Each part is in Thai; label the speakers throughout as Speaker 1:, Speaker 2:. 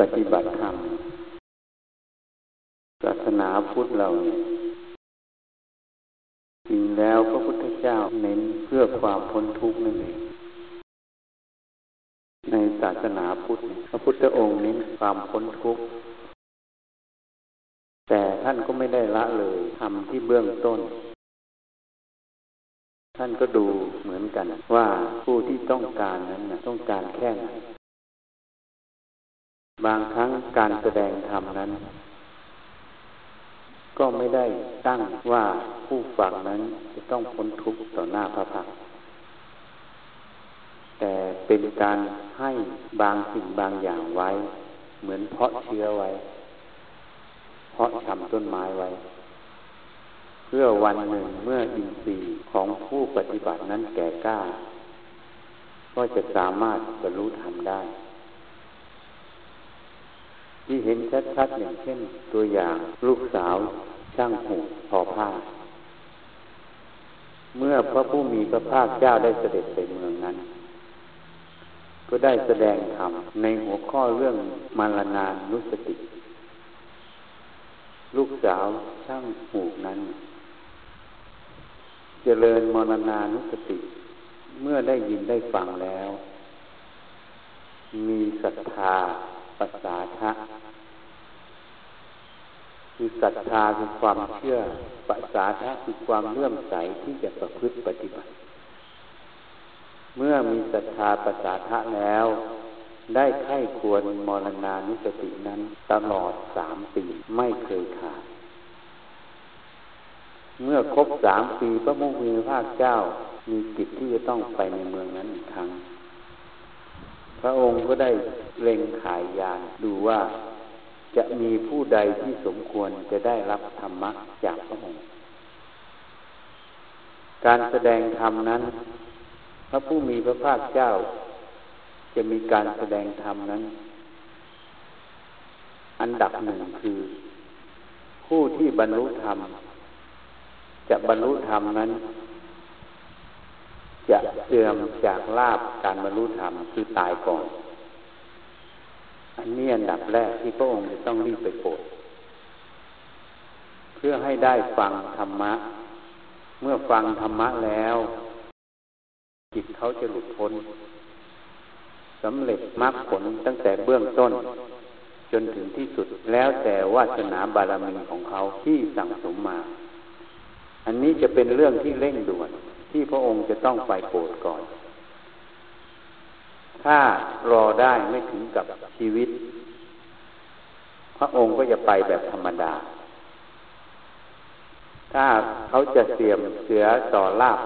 Speaker 1: ปฏิบัติธรรมศาสนาพุทธเราเนี่ยจริงแล้วพระพุทธเจ้าเน้นเพื่อความพ้นทุกข์นั่นเองในศาสนาพุทธพระพุทธองค์เน้นความพ้นทุกข์แต่ท่านก็ไม่ได้ละเลยทำที่เบื้องต้น ท่านก็ดูเหมือนกันว่าผู้ที่ต้องการนั้นนะต้องการแค่ไหน บางครั้งการแสดงธรรมนั้น ก็ไม่ได้ตั้งว่าผู้ฟังนั้นจะต้องพ้นทุกข์ต่อหน้าพระพักแต่เป็นการให้บางสิ่งบางอย่างไว้ เหมือนเพาะเชื้อไว้ เพาะชำต้นไม้ไว้ เพื่อวันหนึ่งเมื่ออินทรีย์ของผู้ปฏิบัตินั้นแก่กล้า ก็จะสามารถบรรลุธรรมได้ ที่เห็นชัดๆอย่างเช่น ตัวอย่างลูกสาวช่างหูทอผ้า เมื่อพระผู้มีพระภาคเจ้าได้เสด็จไปเมืองนั้น ก็ได้แสดงธรรมในหัวข้อเรื่องมารณานุสติ ลูกสาวช่างหูนั้น เจริญมรณานุสติ เมื่อได้ยินได้ฟังแล้ว มีศรัทธา ภาษาทะคือศรัทธาคือความเชื่อปัสสาทะคือความเลื่อมใสที่จะประพฤติปฏิบัติ เมื่อมีศรัทธาปัสสาทะแล้ว ได้ไข้ควรมรณานุสตินั้นตลอดสามปีไม่เคยขาด เมื่อครบสามปีพระมุขีพระเจ้ามีจิตที่จะต้องไปในเมืองนั้นอีกครั้ง ระองค์ก็ได้เล็งขายยานดูว่าจะมีผู้ใดที่สมควรจะได้รับธรรมะจากพระองค์ การแสดงธรรมนั้น พระผู้มีพระภาคเจ้า จะมีการแสดงธรรมนั้น อันดับหนึ่งคือ ผู้ที่บรรลุธรรม จะบรรลุธรรมนั้น จะเสื่อมจากลาบการบรรลุธรรมคือตายก่อน อันนี้อันดับแรกที่พระองค์จะต้องรีบไปโปรดเพื่อให้ได้ฟังธรรมะ เมื่อฟังธรรมะแล้ว จิตเขาจะหลุดพ้นสำเร็จมรรคผลตั้งแต่เบื้องต้น จนถึงที่สุดแล้วแต่วาสนาบารมีของเขาที่สั่งสมมา อันนี้จะเป็นเรื่องที่เร่งด่วน ที่พระองค์จะต้องไปโปรดก่อน ถ้ารอได้ไม่ถึงกับชีวิต พระองค์ก็จะไปแบบธรรมดา ถ้าเขาจะเสียมเสือต่อลาบ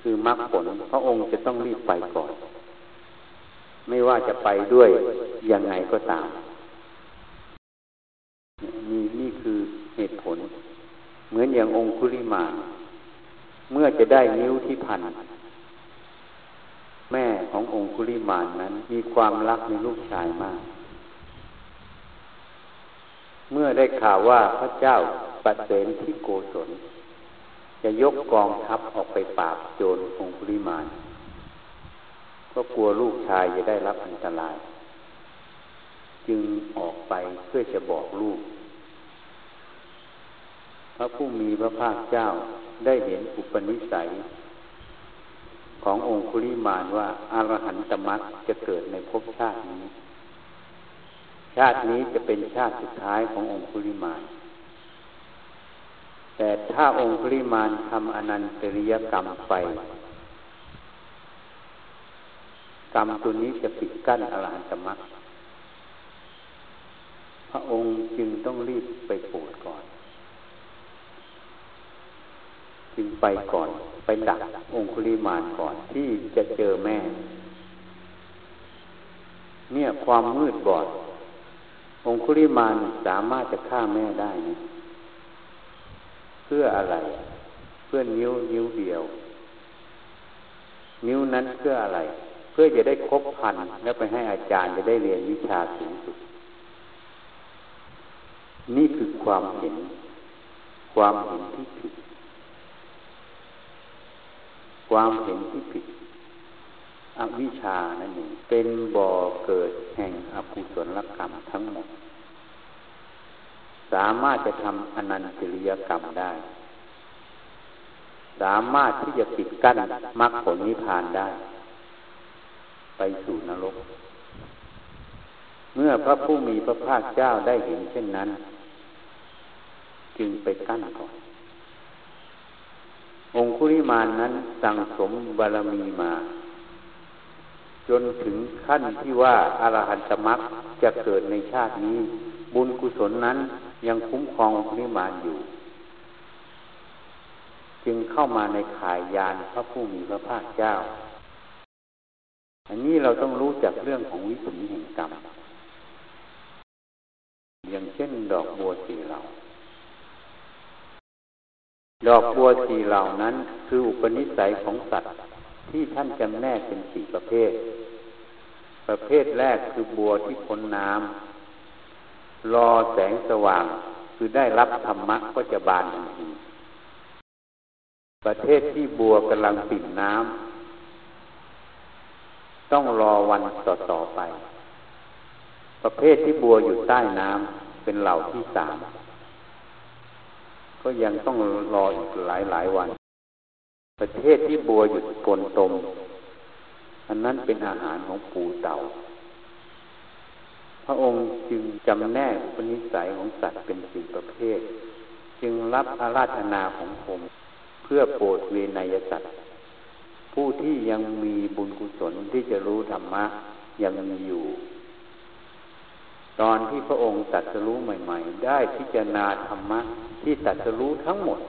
Speaker 1: คือมรรคผล พระองค์จะต้องรีบไปก่อน ไม่ว่าจะไปด้วยยังไงก็ตามนี่นี่คือเหตุผล เหมือนอย่างองคุลิมา เมื่อจะได้นิ้วที่พัน แม่ขององคุลิมานนั้น มีความรักในลูกชายมาก เมื่อได้ข่าวว่าพระเจ้าปเสนที่โกศลจะยกกองทัพออกไปปราบโจรองคุลิมานก็กลัวลูกชายจะได้รับอันตราย จึงออกไปเพื่อจะบอกลูก พระผู้มีพระภาคเจ้าได้เห็นอุปนิสัย ขององคุลิมานว่าอารหันตมรรคจะเกิดในภพชาตินี้ ชาตินี้จะเป็นชาติสุดท้ายขององคุลิมาน แต่ถ้าองคุลิมานทำอนันตริยกรรมไป กรรมตัวนี้จะปิดกั้นอรหันตมรรคพระองค์จึงต้องรีบไปโปรดก่อน จึงไปก่อน ไปดักองคุลิมานก่อนที่จะเจอแม่ เนี่ยความมืดบอด องคุลิมานสามารถจะฆ่าแม่ได้นะเพื่ออะไร เพื่อนิ้วนิ้วเดียว นิ้วนั้นเพื่ออะไร เพื่อจะได้ครบพันแล้วไปให้อาจารย์จะได้เรียนวิชาสูงสุด นี่คือความเห็น ความเห็นที่ผิด ความเห็นที่ผิด อวิชชานั่นเองเป็นบ่อเกิดแห่งอกุศลกรรมทั้งหมด สามารถจะทำอนันตริยกรรมได้ สามารถที่จะปิดกั้นมรรคผลนิพพานได้ ไปสู่นรก เมื่อพระผู้มีพระภาคเจ้าได้เห็นเช่นนั้น จึงไปกั้นก่อน องคุริมานนั้นสั่งสมบารมีมา จนถึงขั้นที่ว่าอารหันตมรรคจะเกิดในชาตินี้ บุญกุศลนั้นยังคุ้มครองนิมานอยู่ จึงเข้ามาในข่ายยานพระผู้มีพระภาคเจ้า อันนี้เราต้องรู้จักเรื่องของวิถีแห่งกรรมอย่างเช่นดอกบัวสีเหล่า ดอกบัวสีเหล่านั้น คืออุปนิสัยของสัตว์ที่ท่านจำแนกเป็นสี่ประเภท ประเภทแรกคือบัวที่พ้นน้ำรอแสงสว่าง คือได้รับธรรมะก็จะบานทันทีประเทศที่บัวกำลังปิ่มน้ำต้องรอวันต่อต่อไป ประเภทที่บัวอยู่ใต้น้ำเป็นเหล่าที่สาม ก็ยังต้องรออีกหลายหลายวัน ประเทศที่บัวหยุดกลตม อันนั้นเป็นอาหารของปูเต่า พระองค์จึงจำแนกปณิสัยของสัตว์เป็นสี่ประเภท จึงรับอาราธนาของผมเพื่อโปรดเวนยสัตว์ผู้ที่ยังมีบุญกุศลที่จะรู้ธรรมะยังมีอยู่ ตอนที่พระองค์ตัดสรู้ใหม่ ๆ ได้พิจารณาธรรมะที่ตัดสรู้ทั้งหมด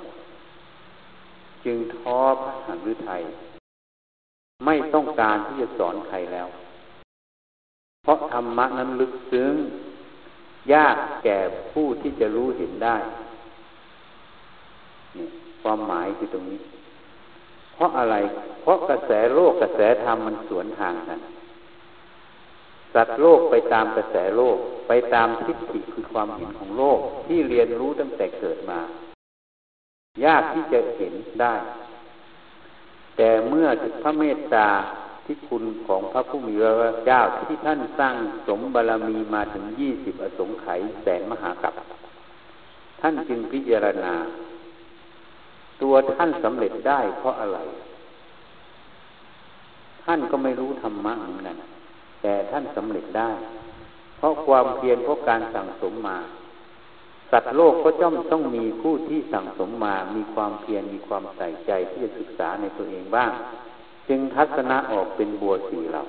Speaker 1: จึงท้อพระหฤทัยไม่ต้องการที่จะสอนใครแล้ว เพราะธรรมะนั้นลึกซึ้ง ยากแก่ผู้ที่จะรู้เห็นได้นี่ความหมายคือตรงนี้ เพราะอะไร เพราะกระแสโลกกระแสธรรมมันสวนทางกัน สัตว์โลกไปตามกระแสโลก ไปตามทิฏฐิคือความเห็นของโลกที่เรียนรู้ตั้งแต่เกิดมา ยากที่จะเห็นได้ แต่เมื่อพระเมตตาที่คุณของพระผู้มีพระเจ้าที่ท่านสร้างสมบารมีมาถึงยี่สิบอสงไขยแสนมหากัปท่านจึงพิจารณา ตัวท่านสำเร็จได้เพราะอะไร ท่านก็ไม่รู้ธรรมะเหมือนกัน แต่ท่านสำเร็จได้ เพราะความเพียรเพราะการสั่งสมมา สัตว์โลกก็จ้อมต้องมีผู้ที่สั่งสมมา มีความเพียรมีความใส่ใจที่จะศึกษาในตัวเองบ้าง จึงทัศนะออกเป็นบัวสีเหล่า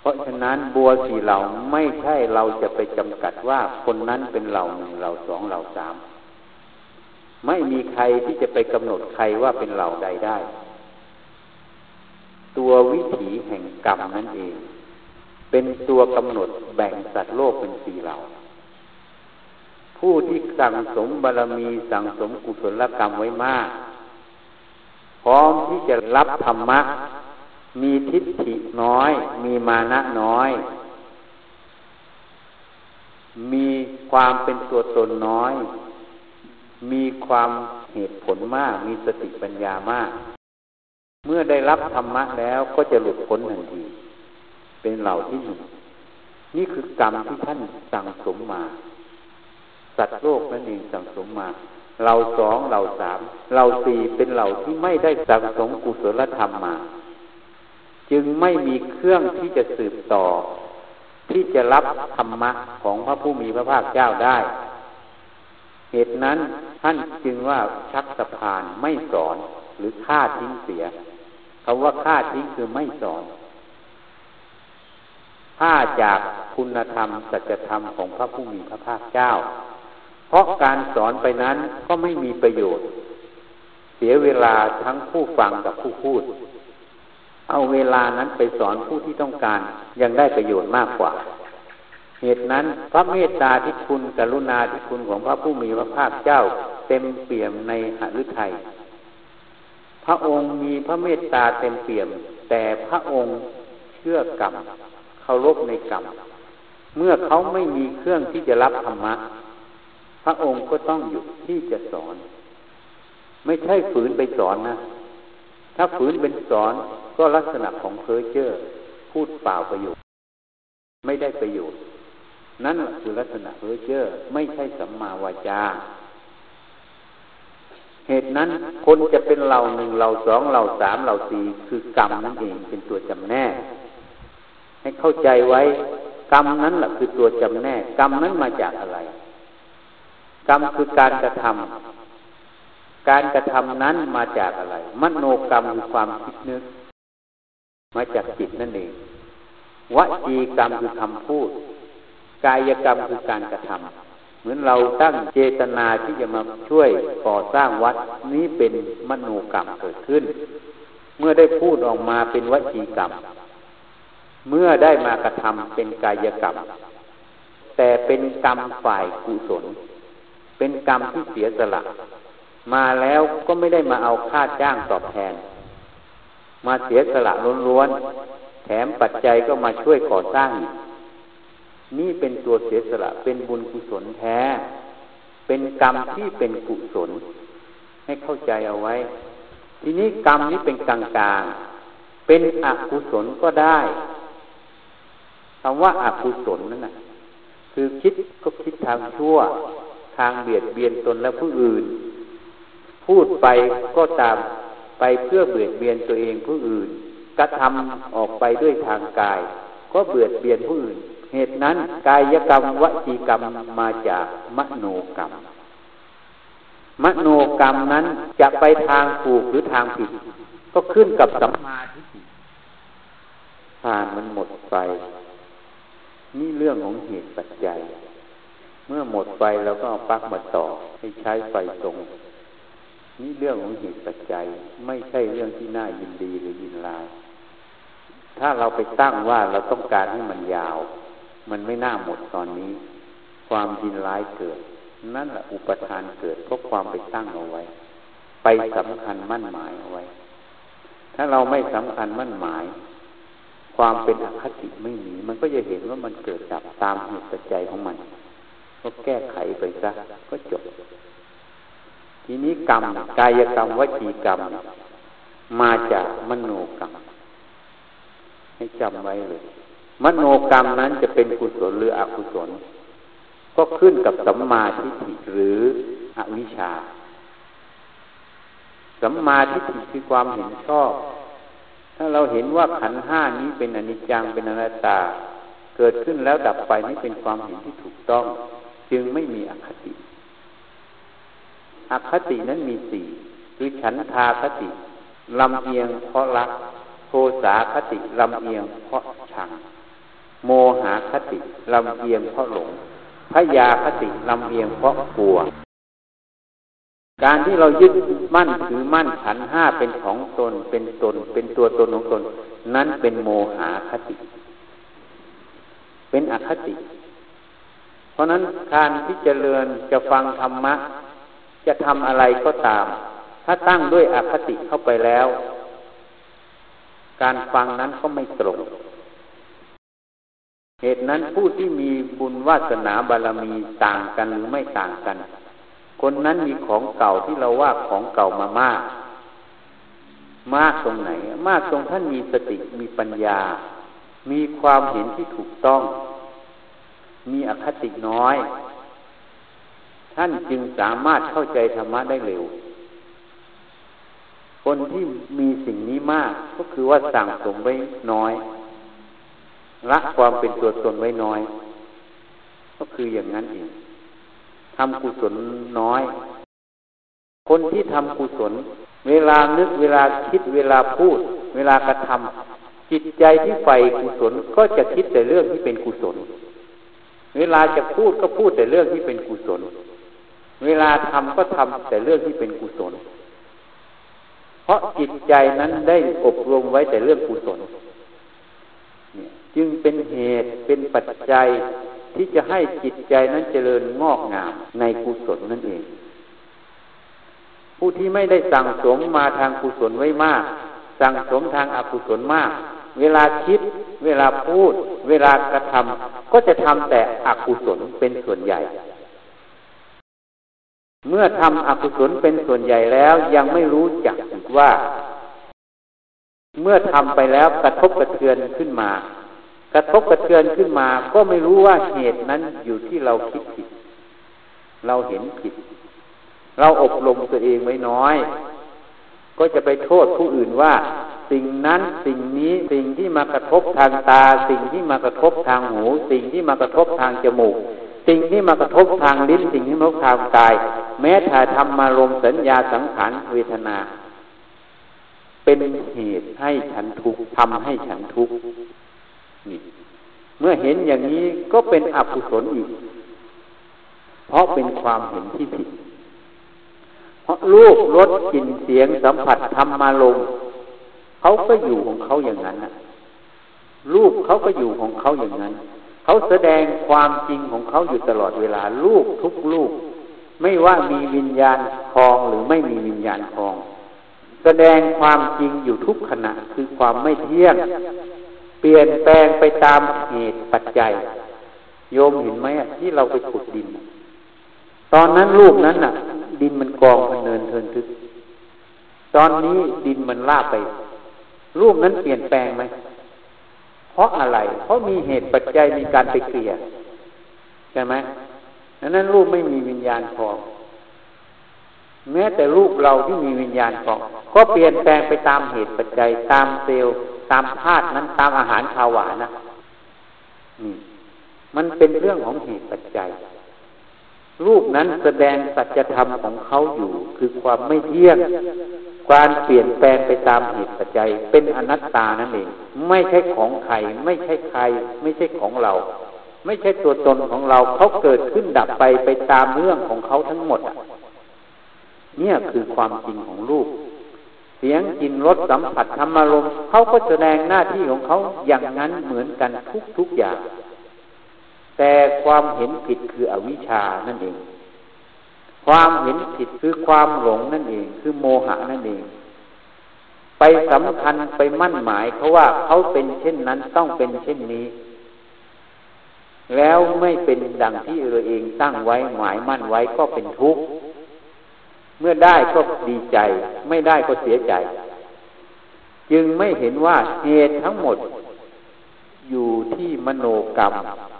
Speaker 1: เพราะฉะนั้นบัวสีเหล่าไม่ใช่เราจะไปจำกัดว่าคนนั้นเป็นเหล่าหนึ่งเหล่าสองเหล่าสามไม่มีใครที่จะไปกำหนดใครว่าเป็นเหล่าใดได้ ตัววิถีแห่งกรรมนั่นเอง เป็นตัวกำหนดแบ่งสัตว์โลกเป็นสี่เหล่า ผู้ที่สั่งสมบารมีสั่งสมกุศลกรรมไว้มาก พร้อมที่จะรับธรรมะ มีทิฏฐิน้อย มีมานะน้อย มีความเป็นตัวตนน้อย มีความเหตุผลมาก มีสติปัญญามาก เมื่อได้รับธรรมะแล้วก็จะหลุดพ้นทันที เป็นเหล่าที่หนึ่งนี่คือกรรมที่ท่านสั่งสมมา สัตว์โลกนั่นเองสั่งสมมา เราสองเราสามเราสี่เป็นเหล่าที่ไม่ได้สั่งสมกุศลธรรมมา จึงไม่มีเครื่องที่จะสืบต่อ ที่จะรับธรรมะของพระผู้มีพระภาคเจ้าได้ เหตุนั้นท่านจึงว่าชักสะพานไม่สอนหรือฆ่าทิ้งเสีย คำว่าฆ่าทิ้งคือไม่สอนฆ่าจากคุณธรรมสัจธรรมของพระผู้มีพระภาคเจ้า เพราะการสอนไปนั้นก็ไม่มีประโยชน์ เสียเวลาทั้งผู้ฟังกับผู้พูด เอาเวลานั้นไปสอนผู้ที่ต้องการยังได้ประโยชน์มากกว่า เหตุนั้นพระเมตตาที่คุณกรุณาที่คุณของพระผู้มีพระภาคเจ้า เต็มเปี่ยมในหฤทัย พระองค์มีพระเมตตาเต็มเปี่ยม แต่พระองค์เชื่อกรรมเคารพในกรรมเมื่อเขาไม่มีเครื่องที่จะรับธรรมะ พระองค์ก็ต้องหยุดที่จะสอน ไม่ใช่ฝืนไปสอนนะ ถ้าฝืนเป็นสอนก็ลักษณะของเพ้อเจ้อพูดเปล่าประโยชน์ ไม่ได้ประโยชน์ นั่นคือลักษณะเพ้อเจ้อไม่ใช่สัมมาวาจา เหตุนั้นคนจะเป็นเราหนึ่งเราสองเราสามเราสี่คือกรรมนั่นเองเป็นตัวจำแนกให้เข้าใจไว้กรรมนั้นแหละคือตัวจำแนกกรรมนั้นมาจากอะไร กรรมคือการกระทำการกระทำนั้นมาจากอะไร มโนกรรมคือความคิดนึก มาจากจิตนั่นเองวจีกรรมคือคำพูด กายกรรมคือการกระทำเห มือนเราตั้งเจตนาที่จะมาช่วยก่อสร้างวัดนี้เป็นมโนกรรมเกิดขึ้น เมื่อได้พูดออกมาเป็นวจีกรรม เมื่อได้มากระทำเป็นกายกรรม แต่เป็นกรรมฝ่ายกุศล เป็นกรรมที่เสียสละ มาแล้วก็ไม่ได้มาเอาค่าจ้างตอบแทน มาเสียสละล้วนแถมปัจจัยก็มาช่วยก่อสร้างอีก นี่เป็นตัวเสียสละเป็นบุญกุศลแท้ เป็นกรรมที่เป็นกุศล ให้เข้าใจเอาไว้ ทีนี้กรรมนี้เป็นกลางกลางเป็นอกุศลก็ได้คำว่าอากุศลนั่นนะคือคิดก็คิดทางชั่ว ทางเบียดเบียนตนและผู้อื่น พูดไปก็ตามไปเพื่อเบียดเบียนตัวเองผู้อื่นกระทำออกไปด้วยทางกาย ก็เบียดเบียนผู้อื่น เหตุนั้น กายกรรมวจีกรรมมาจากมโนกรรม มโนกรรมนั้นจะไปทางถูกหรือทางผิด ก็ขึ้นกับสัมมาทิฏฐิผ่านมันหมดไป นี่เรื่องของเหตุปัจจัย เมื่อหมดไฟเราก็เอาปลั๊กมาต่อให้ใช้ไฟตรง นี่เรื่องของเหตุปัจจัย ไม่ใช่เรื่องที่น่ายินดีหรือยินร้ายถ้าเราไปตั้งว่าเราต้องการให้มันยาว มันไม่น่าหมดตอนนี้ ความยินร้ายเกิด นั่นแหละอุปทานเกิดเพราะความไปตั้งเอาไว้ ไปสำคัญมั่นหมายเอาไว้ ถ้าเราไม่สำคัญมั่นหมาย ความเป็นอคติไม่มีมันก็จะเห็นว่ามันเกิดดับตามเหตุปัจจัยของมัน ก็แก้ไขไปซะก็จบ ทีนี้กรรมกายกรรมวจีกรรม มาจากมโนกรรมให้จำไว้เลย มโนกรรมนั้นจะเป็นกุศลหรืออกุศล ก็ขึ้นกับสัมมาทิฏฐิหรืออวิชชา สัมมาทิฏฐิคือความเห็นชอบ ถ้าเราเห็นว่าขันห้านี้เป็นอนิจจังเป็นอนัตตา เกิดขึ้นแล้วดับไปนี่เป็นความเห็นที่ถูกต้อง จึงไม่มีอคติ อคตินั้นมีสี่คือฉันทาคติลำเอียงเพราะรัก โทสาคติลำเอียงเพราะชัง โมหาคติลำเอียงเพราะหลงพยาคติลำเอียงเพราะกลัว การที่เรายึดมั่นถือมั่นขันห้าเป็นของตนเป็นตน เป็นตัวตนของตน นั้นเป็นโมหาคติ เป็นอคติ เพราะนั้นการที่เจริญจะฟังธรรมะ จะทำอะไรก็ตาม ถ้าตั้งด้วยอคติเข้าไปแล้ว การฟังนั้นก็ไม่ตรง เหตุนั้นผู้ที่มีบุญวาสนาบารมีต่างกันหรือไม่ต่างกัน คนนั้นมีของเก่าที่เราว่าของเก่ามามาก มากตรงไหน มากตรงท่านมีสติมีปัญญา มีความเห็นที่ถูกต้อง มีอคติน้อย ท่านจึงสามารถเข้าใจธรรมะได้เร็ว คนที่มีสิ่งนี้มากก็คือว่าสั่งสมไว้น้อย ละความเป็นตัวตนไว้น้อย ก็คืออย่างนั้นเองทำกุศลน้อย คนที่ทำกุศล เวลานึกเวลาคิดเวลาพูด เวลากระทำจิตใจที่ใฝ่กุศลก็จะคิดแต่เรื่องที่เป็นกุศล เวลาจะพูดก็พูดแต่เรื่องที่เป็นกุศล เวลาทำก็ทำแต่เรื่องที่เป็นกุศล เพราะจิตใจนั้นได้อบรมไว้แต่เรื่องกุศล จึงเป็นเหตุเป็นปัจจัยที่จะให้จิตใจนั้นเจริญงอกงามในกุศลนั่นเอง ผู้ที่ไม่ได้สั่งสมมาทางกุศลไว้มาก สั่งสมทางอกุศลมาก เวลาคิด เวลาพูด เวลากระทำก็จะทำแต่อกุศลเป็นส่วนใหญ่ เมื่อทำอกุศลเป็นส่วนใหญ่แล้วยังไม่รู้จักว่า เมื่อทำไปแล้วกระทบกระเทือนขึ้นมา ระทบกระเทือนขึ้นมา ก็ไม่รู้ว่าเหตุนั้นอยู่ที่เราคิดผิด เราเห็นผิด เราอบรมตัวเองไว้น้อย ก็จะไปโทษผู้อื่นว่า สิ่งนั้นสิ่งนี้สิ่งที่มากระทบทางตา สิ่งที่มากระทบทางหู สิ่งที่มากระทบทางจมูก สิ่งที่มากระทบทางลิ้นสิ่งที่มากระทบทางกาย แม้ถ่ายทำมารมสัญญาสังขารเวทนา เป็นเหตุให้ฉันทุกข์ทำให้ฉันทุกข์ เมื่อเห็นอย่างนี้ก็เป็นอกุศลอีก เพราะเป็นความเห็นที่ผิด เพราะรูปรสกลิ่นเสียงสัมผัสธรรมาลมเขาก็อยู่ของเขาอย่างนั้นนะรูปเขาก็อยู่ของเขาอย่างนั้น เขาแสดงความจริงของเขาอยู่ตลอดเวลา รูปทุกรูป ไม่ว่ามีวิญญาณคลองหรือไม่มีวิญญาณคลอง แสดงความจริงอยู่ทุกขณะคือความไม่เที่ยง เปลี่ยนแปลงไปตามเหตุปัจจัย โยมเห็นไหมที่เราไปขุดดิน ตอนนั้นรูปนั้นน่ะ ดินมันกองพันเนินเทินทึก ตอนนี้ดินมันลาบไป รูปนั้นเปลี่ยนแปลงไหมเพราะอะไร เพราะมีเหตุปัจจัยมีการไปเกลี่ยใช่ไหมดังนั้นรูปไม่มีวิญญาณพองแม้แต่รูปเราที่มีวิญญาณของก็เปลี่ยนแปลงไปตามเหตุปัจจัยตามเซลล์ ตามธาตุนั้นตามอาหารขาวหวานนะมันเป็นเรื่องของเหตุปัจจัย รูปนั้นแสดงสัจธรรมของเขาอยู่ คือความไม่เที่ยงการเปลี่ยนแปลงไปตามเหตุปัจจัย เป็นอนัตตานั่นเองไม่ใช่ของใครไม่ใช่ใคร ไม่ใช่ของเรา ไม่ใช่ตัวตนของเราเขาเกิดขึ้นดับไปไปตามเรื่องของเขาทั้งหมดเนี่ยคือความจริงของรูป เสียงกลิ่นรสสัมผัสธรรมารมเขาก็แสดงหน้าที่ของเขาอย่างนั้นเหมือนกันทุกทุกอย่าง แต่ความเห็นผิดคืออวิชชานั่นเอง ความเห็นผิดคือความหลงนั่นเอง คือโมหะนั่นเอง ไปสำคัญไปมั่นหมายเขาว่าเขาเป็นเช่นนั้นต้องเป็นเช่นนี้ แล้วไม่เป็นดังที่เราเองตั้งไว้หมายมั่นไว้ก็เป็นทุกข์ เมื่อได้ก็ดีใจ ไม่ได้ก็เสียใจ จึงไม่เห็นว่าเหตุทั้งหมด อยู่ที่มโนกรรม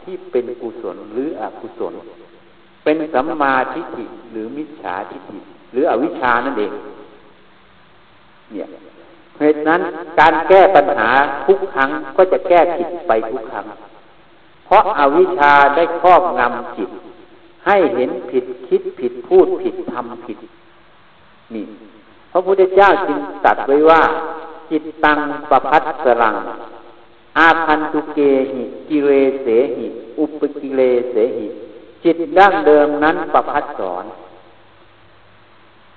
Speaker 1: ที่เป็นกุศลหรืออกุศล เป็นสัมมาทิฏฐิหรือมิจฉาทิฏฐิหรืออวิชานั่นเอง เนี่ยเหตุนั้นการแก้ปัญหาทุกครั้งก็จะแก้ผิดไปทุกครั้ง เพราะอาวิชชาได้ครอบงำจิต ให้เห็นผิดคิดผิดพูดผิดทำผิด นี่พระพุทธเจ้าจึงตัดไว้ว่า จิตตังประพัสสรัง อาพันตุเกหิกิเลเสหิ อุปกิเลเสหิ จิตดั้งเดิมนั้นประพัสสอน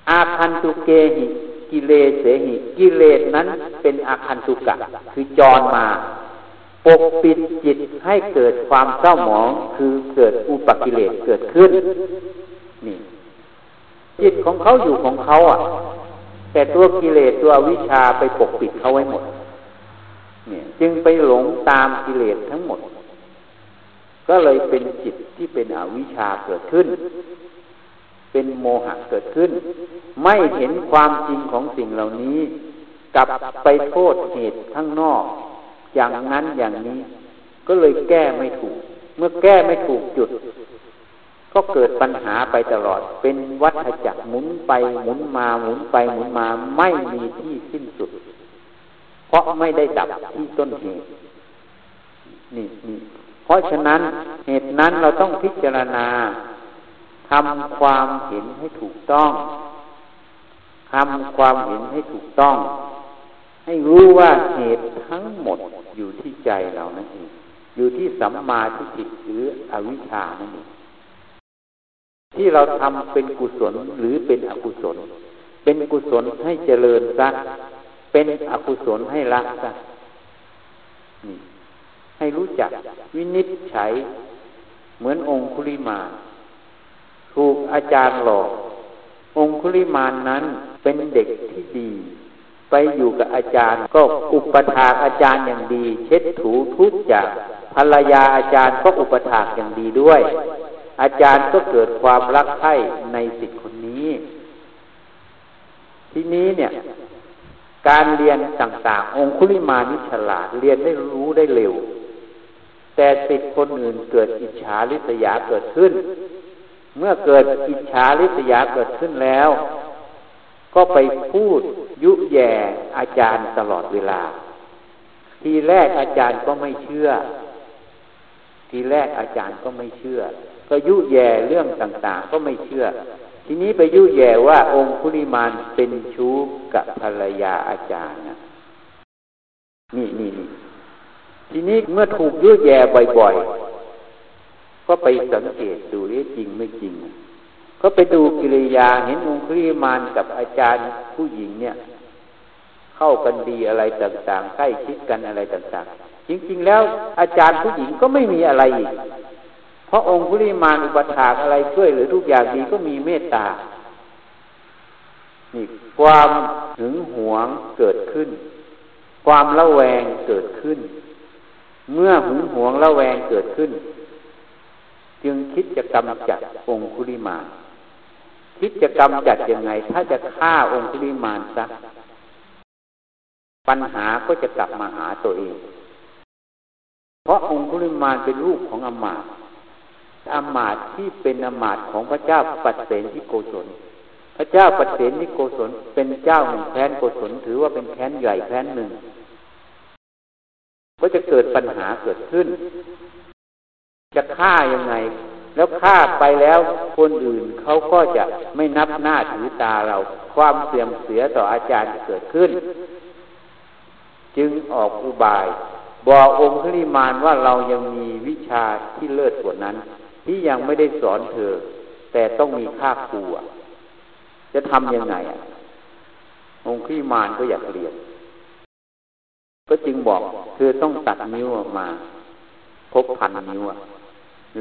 Speaker 1: อาคันตุเกหิกิเลเสหิกิเลสนั้นเป็นอาคันตุกะ คือจรมา ปกปิดจิตให้เกิดความเศร้าหมองคือเกิดอุปกิเลสเกิดขึ้น นี่ จิตของเขาอยู่ของเขาอะ แต่ตัวกิเลสตัววิชาไปปกปิดเขาไว้หมด เนี่ย จึงไปหลงตามกิเลสทั้งหมด ก็เลยเป็นจิตที่เป็นอวิชชาเกิดขึ้น เป็นโมหะเกิดขึ้น ไม่เห็นความจริงของสิ่งเหล่านี้กลับไปโทษเหตุข้างนอก อย่างนั้นอย่างนี้ ก็เลยแก้ไม่ถูก เมื่อแก้ไม่ถูกจุด ก็เกิดปัญหาไปตลอด เป็นวัฏจักรหมุนไปหมุนมาหมุนไปหมุนมาไม่มีที่สิ้นสุด เพราะไม่ได้ดับที่ต้นเหตุนี่นี่เพราะฉะนั้นเหตุนั้นเราต้องพิจารณาทำความเห็นให้ถูกต้องทำความเห็นให้ถูกต้อง ให้รู้ว่าเหตุทั้งหมดอยู่ที่ใจเรานั่นเองอยู่ที่สัมมาทิฏฐิหรืออวิชชานั่นเอง ที่เราทำเป็นกุศลหรือเป็นอกุศล เป็นกุศลให้เจริญซะเป็นอกุศลให้ละซะให้รู้จักวินิจฉัย เหมือนองคุลิมา ถูกอาจารย์หลอก องคุลิมานนั้นเป็นเด็กที่ดี ไปอยู่กับอาจารย์ก็อุปถากอาจารย์อย่างดี เช็ดถูทุกอย่างภรรยาอาจารย์ก็อุปถากอย่างดีด้วย อาจารย์ก็เกิดความรักใคร่ในสิทธิคนนี้ ทีนี้เนี่ย การเรียนต่างๆ องคุลิมานิฉลาดเรียนได้รู้ได้เร็ว แต่ติดคนอื่นเกิดอิจฉาริษยาเกิดขึ้น เมื่อเกิดอิจฉาริษยาเกิดขึ้นแล้ว ก็ไปพูดยุแย่อาจารย์ตลอดเวลา ทีแรกอาจารย์ก็ไม่เชื่อ ทีแรกอาจารย์ก็ไม่เชื่อ ก็ยุแย่เรื่องต่างๆ ก็ไม่เชื่อ ทีนี้ไปยุแย่ว่าองคุลิมานเป็นชู้กับภรรยาอาจารย์นะนี่นี่นี่ทีนี้เมื่อถูกยุแย่บ่อยๆ ก็ไปสังเกตดูว่าจริงไม่จริง ก็ไปดูกิริยาเห็นองคุลิมานกับอาจารย์ผู้หญิงเนี่ย เข้ากันดีอะไรต่างๆใกล้ชิดกันอะไรต่างๆ จริง ๆ แล้วอาจารย์ผู้หญิงก็ไม่มีอะไรอีก เพราะองค์ุริมานอุปถากอะไรช่วยหรือทุกอย่างดีก็มีเมตตา นี่ความหึงหวงเกิดขึ้น ความละแวงเกิดขึ้น เมื่อหึงหวงละแวงเกิดขึ้น จึงคิดจะกำจัดองคุริมานคิดจะกำจัดยังไง ถ้าจะฆ่าองคุริมานซะปัญหาก็จะกลับมาหาตัวเอง เพราะองคุริมานเป็นลูกของอมาต อมาตที่เป็นอมาตของพระเจ้าปัสเสนที่โกศล พระเจ้าปัสเสนที่โกศลเป็นเจ้าหนึ่งแค้นโกศลถือว่าเป็นแค้นใหญ่แค้นหนึ่ง ก็จะเกิดปัญหาเกิดขึ้น จะฆ่ายังไง แล้วฆ่าไปแล้วคนอื่นเขาก็จะไม่นับหน้าถือตาเรา ความเสื่อมเสียต่ออาจารย์จะเกิดขึ้น จึงออกอุบายบอกองค์คริมานว่าเรายังมีวิชาที่เลิศกว่านั้น ที่ยังไม่ได้สอนเธอ แต่ต้องมีค่าครูจะทำยังไงอะองค์ขี้มานก็อยากเรียน ก็จึงบอกเธอต้องตัดนิ้วออกมาพบพันนิ้ว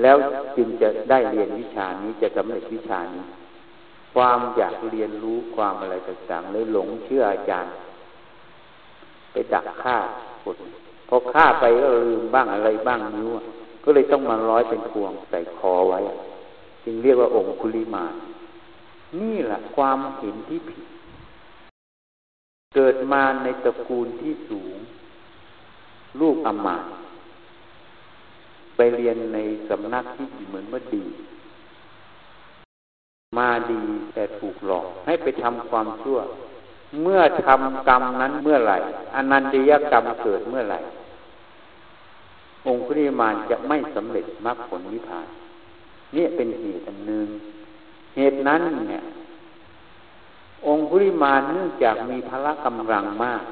Speaker 1: แล้วจึงจะได้เรียนวิชานี้จะสำเร็จวิชานี้ ความอยากเรียนรู้ความอะไรต่างๆเลยหลงเชื่ออาจารย์ ไปดักฆ่าคนพอฆ่าไปก็ลืมบ้างอะไรบ้างนิ้ว ก็เลยต้องมาร้อยเป็นพวงใส่คอไว้ จึงเรียกว่าองคุลิมานี่แหละความเห็นที่ผิด เกิดมาในตระกูลที่สูง ลูกอมาไปเรียนในสำนักที่เหมือนว่าดี มาดีแต่ถูกหลอกให้ไปทำความชั่ว เมื่อทำกรรมนั้นเมื่อไหร่อนันตยกรรมเกิดเมื่อไหร่ องคุริมานจะไม่สำเร็จมรรคผลนิพพานนี่เป็นเหตุอันหนึ่งเหตุนั้นเนี่ย องคุริมานเนื่องจากมีพละกำลังมาก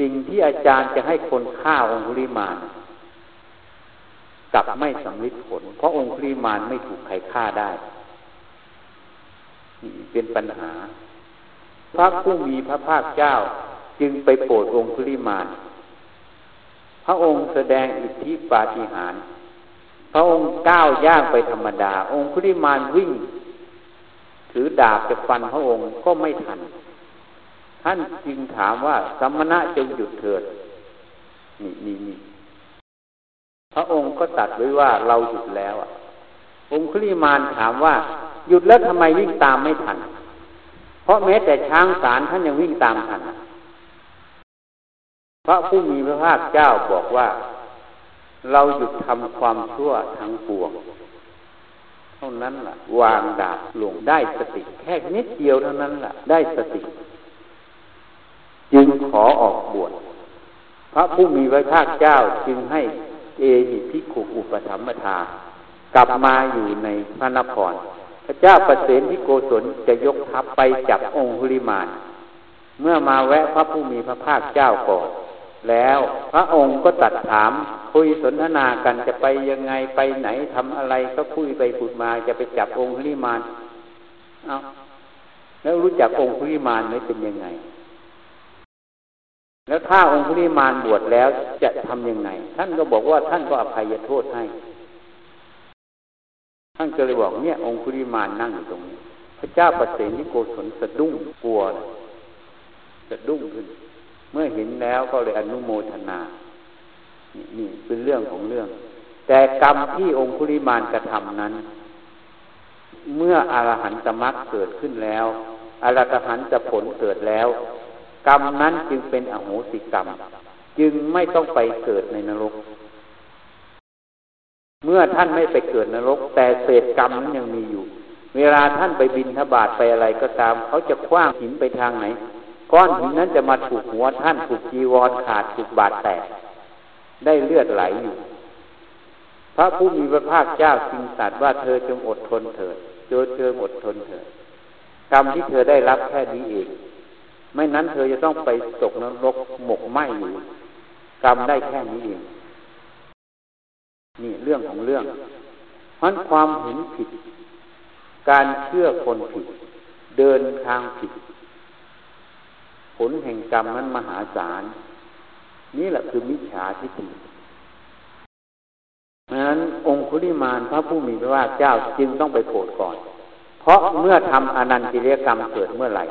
Speaker 1: สิ่งที่อาจารย์จะให้คนฆ่าองคุริมานกลับไม่สำเร็จผล เพราะองคุริมานไม่ถูกใครฆ่าได้เป็นปัญหา พระผู้มีพระภาคเจ้าจึงไปโปรดองคุริมาน พระองค์แสดงอิทธิปาฏิหาริย์พระองค์ก้าวย่างไปธรรมดา องคุริมานวิ่ง ถือดาบจะฟันพระองค์ก็ไม่ทัน ท่านจึงถามว่าสมณะจงหยุดเถิด นี่นี่นี่พระองค์ก็ตัดไว้ว่าเราหยุดแล้วอะ องคุริมานถามว่า หยุดแล้วทำไมวิ่งตามไม่ทัน เพราะแม้แต่ช้างสารท่านยังวิ่งตามทัน พระผู้มีพระภาคเจ้าบอกว่า เราหยุดทำความชั่วทั้งปวง เท่านั้นละ่ะ วางดาบลงได้สติ แค่นิดเดียวเท่านั้นละ่ะ ได้สติ จึงขอออกบวชพระผู้มีพระภาคเจ้าจึงให้เอหิพิขุอุปถัมมทากลับมาอยู่ในพระนคร พระเจ้าประเสนที่โกศลจะยกทัพไปจับองคุลิมาน เมื่อมาแวะพระผู้มีพระภาคเจ้าก่อน แล้ว พระองค์ก็ตัดถามคุยสนทนากันจะไปยังไงไปไหนทำอะไรก็คุยไปพูดมาจะไปจับองค์คุริมานเอาแล้วรู้จักองค์คุริมานไหมเป็นยังไง แล้วถ้าองค์คุริมานบวชแล้วจะทํำยังไง ท่านก็บอกว่าท่านก็อภัยโทษให้ ท่านก็เลยบอกเนี่ย องค์คุริมานนั่งอยู่ตรงนี้ พระเจ้าประเสนิโกศลสะดุ้งกลัวสะดุ้งขึ้น เมื่อเห็นแล้วก็เลยอนุโมทนา นี่เป็นเรื่องของเรื่อง แต่กรรมที่องคุริมานกระทำนั้น เมื่ออรหันตมรรคเกิดขึ้นแล้วอรหันจะผลเกิดแล้ว กรรมนั้นจึงเป็นอโหสิกรรม จึงไม่ต้องไปเกิดในนรก เมื่อท่านไม่ไปเกิดนรก แต่เศษกรรมนั้นยังมีอยู่ เวลาท่านไปบินทบาทไปอะไรก็ตาม เขาจะคว้างหินไปทางไหน ก้อนหินนั้นจะมาถูกหัวท่านถูกจีวรขาดถูกบาดแตก ได้เลือดไหลอยู่ พระผู้มีพระภาคเจ้าจึงตรัสว่าเธอจงอดทนเถิดเจอเธออดทนเถิดกรรมที่เธอได้รับแค่นี้เอง ไม่นั้นเธอจะต้องไปตกนรกหมกไหมอยู่กรรมได้แค่นี้เองนี่เรื่องของเรื่องมันความเห็นผิด การเชื่อคนผิด เดินทางผิด ลแห่งกรรมนั้นมหาศาล นี่แหละคือมิจฉาทิฏฐินั้นองคุลิมานพระผู้มีพระภาคเจ้าจึงต้องไปโปรดก่อน เพราะเมื่อทำอนันติเรียกรรมเกิดเมื่อไหร่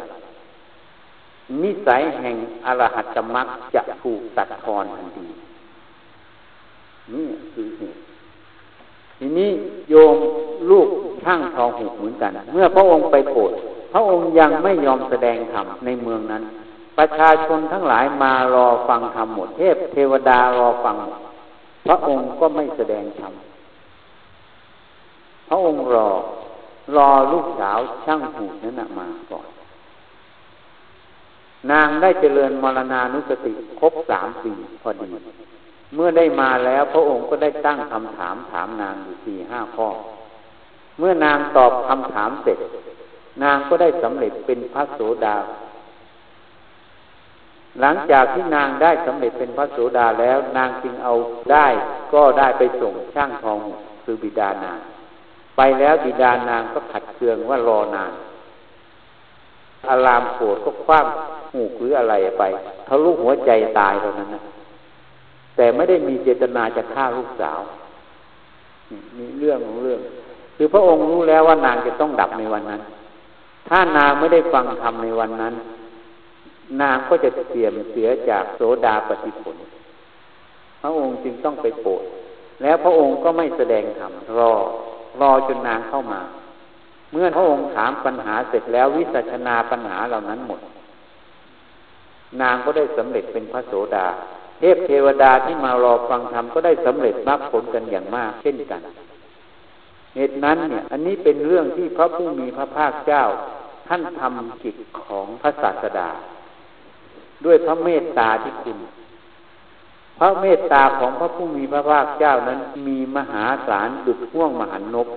Speaker 1: นิสัยแห่งอรหัตมรรคจะถูกตัดทอนทันทีนี่คือเหตุทีนี้โยมลูกช่างทองหุกเหมือนกัน เมื่อพระองค์ไปโปรดพระองค์ยังไม่ยอมแสดงธรรมในเมืองนั้น ประชาชนทั้งหลายมารอฟังธรรมหมดเทพ เทวดารอฟัง พระองค์ก็ไม่แสดงธรรมพระองค์รอ รอลูกสาวช่างหูนั้นมาก่อน นางได้เจริญมรณานุสติครบสามปีพอดี เมื่อได้มาแล้วพระองค์ก็ได้ตั้งคำถามถามนางอยู่สี่ห้าข้อ เมื่อนางตอบคำถามเสร็จ นางก็ได้สำเร็จเป็นพระโสดา หลังจากที่นางได้สำเร็จเป็นพระโสดาแล้ว นางจึงเอาได้ ก็ได้ไปส่งช่างทองคือบิดานาง ไปแล้วบิดานางก็ขัดเคืองว่ารอนานอารามโกรธก็คว้างหูหรืออะไรไปทะลุหัวใจตายเท่านั้นนะแต่ไม่ได้มีเจตนาจะฆ่าลูกสาวมีเรื่องของเรื่อง คือพระองค์รู้แล้วว่านางจะต้องดับในวันนั้น ถ้านางไม่ได้ฟังธรรมในวันนั้น นางก็จะเสียมเสียจากโสดาปฏิผล พระองค์จึงต้องไปโปรดแล้วพระองค์ก็ไม่แสดงธรรมรอ รอจนนางเข้ามา เมื่อพระองค์ถามปัญหาเสร็จแล้ววิสัชนาปัญหาเหล่านั้นหมด นางก็ได้สำเร็จเป็นพระโสดา เทพเทวดาที่มารอฟังธรรมก็ได้สำเร็จมรรคผลกันอย่างมากเช่นกัน เหตุนั้นเนี่ยอันนี้เป็นเรื่องที่พระผู้มีพระภาคเจ้า ท่านทำกิจของพระศาสดา ด้วยพระเมตตาที่คุณ พระเมตตาของพระผู้มีพระภาคเจ้านั้นมีมหาศาลดุจห่วงมหันนก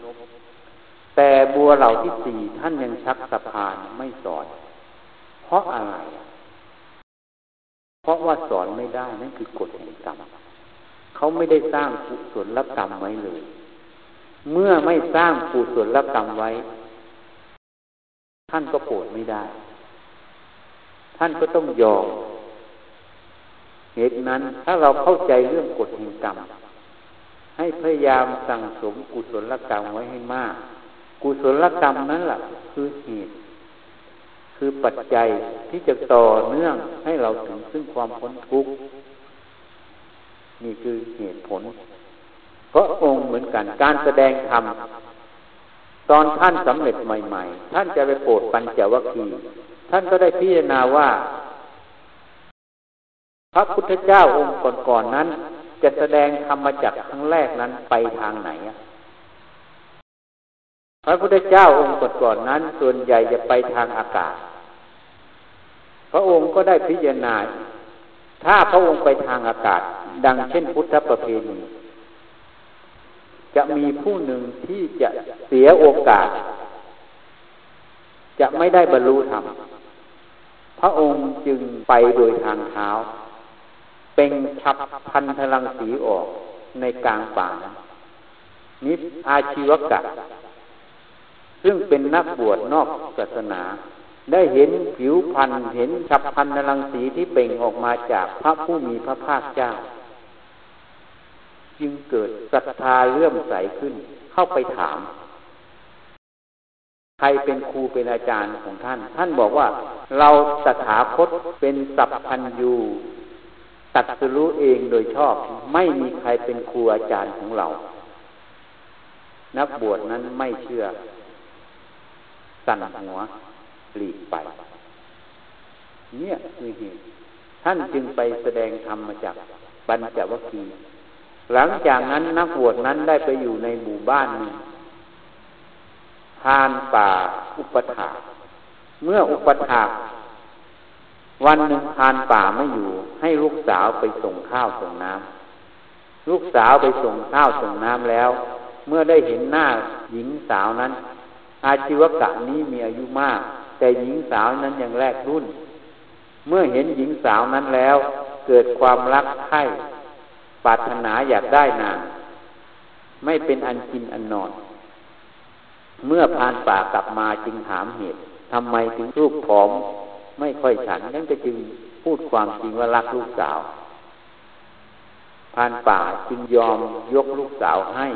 Speaker 1: แต่บัวเหล่าที่สี่ท่านยังชักสะพานไม่สอน เพราะอะไร เพราะว่าสอนไม่ได้นั่นคือกฎแห่งกรรมเขาไม่ได้สร้างกุศลกรรมไว้เลย เมื่อไม่สร้างกุศลกรรมไว้ ท่านก็โปรดไม่ได้ ท่านก็ต้องยอมเหตุนั้นถ้าเราเข้าใจเรื่องกฎแห่งกรรม ให้พยายามสั่งสมกุศลกรรมไว้ให้มาก กุศลกรรมนั้นแหละคือเหตุคือปัจจัยที่จะต่อเนื่องให้เราถึงซึ่งความพ้นทุกข์นี่คือเหตุผล เพราะองค์เหมือนกันการแสดงธรรมตอนท่านสำเร็จใหม่ ๆ ท่านจะไปโปรดปัญจวัคคีย์ ท่านก็ได้พิจารณาว่า พระพุทธเจ้าองค์ก่อนๆนั้น จะแสดงธรรมจักครั้งแรกนั้นไปทางไหน พระพุทธเจ้าองค์ก่อนๆนั้น ส่วนใหญ่จะไปทางอากาศ พระองค์ก็ได้พิจารณา ถ้าพระองค์ไปทางอากาศ ดังเช่นพุทธประเพณีจะมีผู้หนึ่งที่จะเสียโอกาส จะไม่ได้บรรลุธรรม ระองค์จึงไปโดยทางเท้า เป็นฉับพันธลังสีออกในกลางป่านิอาชีวกะ ซึ่งเป็นนักบวชนอกศาสนา ได้เห็นผิวพันธ์เห็นฉับพันธลังสีที่เป่งออกมาจากพระผู้มีพระภาคเจ้า จึงเกิดศรัทธาเลื่อมใสขึ้นเข้าไปถาม ใครเป็นครูเป็นอาจารย์ของท่าน ท่านบอกว่า เราตถาคตเป็นสัพพัญยูตัดสรู้เองโดยชอบ ไม่มีใครเป็นครูอาจารย์ของเรา นักบวชนั้นไม่เชื่อ สั่นหัวหลีกไป เนี่ยคือเหตุท่านจึงไปแสดงธรรมมาจากปัญจวัคคีย์หลังจากนั้นนักบวชนั้นได้ไปอยู่ในหมู่บ้านนึง ทานป่าอุปถาเมื่ออุปถาวันหนึ่งทานป่าไม่อยู่ ให้ลูกสาวไปส่งข้าวส่งน้ำลูกสาวไปส่งข้าวส่งน้ำแล้ว เมื่อได้เห็นหน้าหญิงสาวนั้น อาชีวกะนี้มีอายุมาก แต่หญิงสาวนั้นยังแรกรุ่น เมื่อเห็นหญิงสาวนั้นแล้ว เกิดความรักใคร่ปรารถนาอยากได้นางไม่เป็นอันกินอันนอน เมื่อพานป่ากลับมาจึงถามเหตุทำไมถึงรูปผอม ไม่ค่อยฉันนั่นก็จึงพูดความจริงว่ารักลูกสาวพานป่าจึงยอมยกลูกสาวให้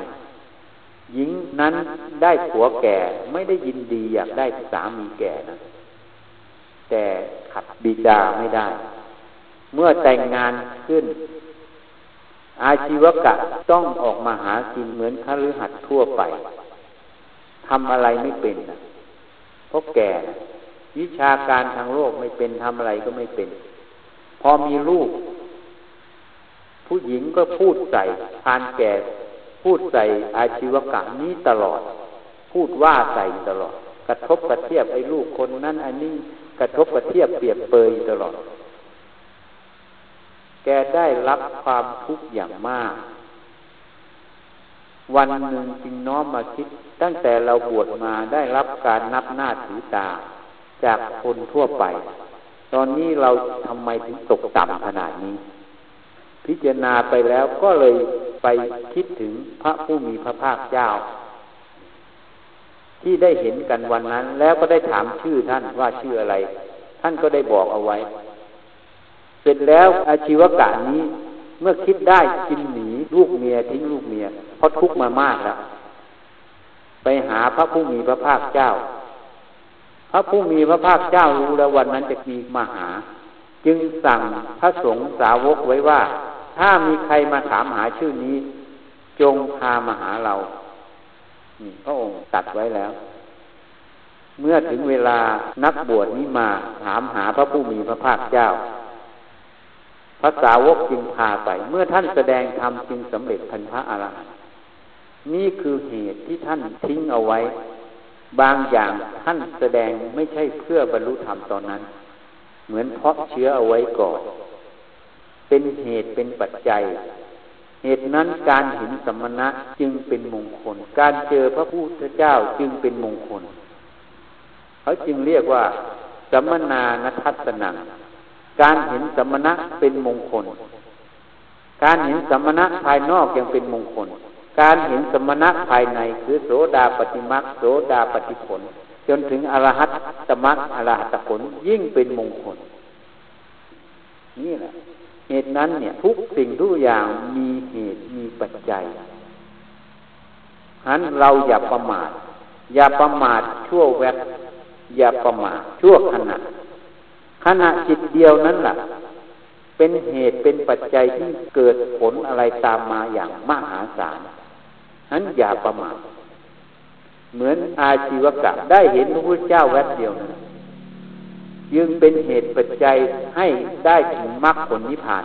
Speaker 1: หญิงนั้นได้ผัวแก่ไม่ได้ยินดีอยากได้สามีแก่นะ แต่ขัดบิดาไม่ได้ เมื่อแต่งงานขึ้น อาชีวกะต้องออกมาหากินเหมือนคฤหัสถ์ทั่วไป ทำอะไรไม่เป็นนะเพราะแก่วิชาการทางโลกไม่เป็นทำอะไรก็ไม่เป็น พอมีลูก ผู้หญิงก็พูดใส่พานแก่ พูดใส่อาชีวกะนี้ตลอด พูดว่าใส่ตลอด กระทบกระเทียบไอ้ลูกคนนั้นอันนี้กระทบกระเทียบเปรียบเปยตลอด แกได้รับความทุกข์อย่างมาก วันหนึ่งจึงน้อมมาคิด ตั้งแต่เราบวชมาได้รับการนับหน้าถือตา จากคนทั่วไป ตอนนี้เราทำไมถึงตกต่ำขนาดนี้ พิจารณาไปแล้วก็เลยไปคิดถึงพระผู้มีพระภาคเจ้า ที่ได้เห็นกันวันนั้น แล้วก็ได้ถามชื่อท่านว่าชื่ออะไร ท่านก็ได้บอกเอาไว้ เสร็จแล้วอาชีวกะนี้ เมื่อคิดได้กินหนีลูกเมียทิ้งลูกเมีย เพราะทุกข์มามากแล้ว ไปหาพระผู้มีพระภาคเจ้า พระผู้มีพระภาคเจ้ารู้แล้ววันนั้นจะมีมาหา จึงสั่งพระสงฆ์สาวกไว้ว่า ถ้ามีใครมาถามหาชื่อนี้ จงพามาหาเรานี่พระองค์ตัดไว้แล้ว เมื่อถึงเวลานักบวชนี้มาถามหาพระผู้มีพระภาคเจ้า พระสาวกจึงพาไป เมื่อท่านแสดงธรรมจึงสำเร็จพันพระอรหันต์นี่คือเหตุที่ท่านทิ้งเอาไว้ บางอย่างท่านแสดงไม่ใช่เพื่อบรรลุธรรมตอนนั้น เหมือนเพาะเชื้อเอาไว้ก่อน เป็นเหตุเป็นปัจจัย เหตุนั้นการเห็นสมณะจึงเป็นมงคล การเจอพระพุทธเจ้าจึงเป็นมงคล เขาจึงเรียกว่าสมณานทัศนัง การเห็นสมณะเป็นมงคล การเห็นสมณะภายนอกยังเป็นมงคล การเห็นสมณะภายในคือโสดาปฏิมักโสดาปฏิผล จนถึงอรหัตตมักอรหัตผลยิ่งเป็นมงคล นี่แหละเหตุนั้นเนี่ยทุกสิ่งทุกอย่างมีเหตุมีปัจจัยฉะนั้นเราอย่าประมาท อย่าประมาทชั่วแวบอย่าประมาทชั่วขณะ ขณะจิตเดียวนั้นแหละเป็นเหตุเป็นปัจจัยที่เกิดผลอะไรตามมาอย่างมหาศาลนั้นอย่าประมาทเหมือนอาชีวกะได้เห็นพระพุทธเจ้าแวบเดียวนะยึงเป็นเหตุปัจจัยให้ได้ถึงมรรคผลนิพพาน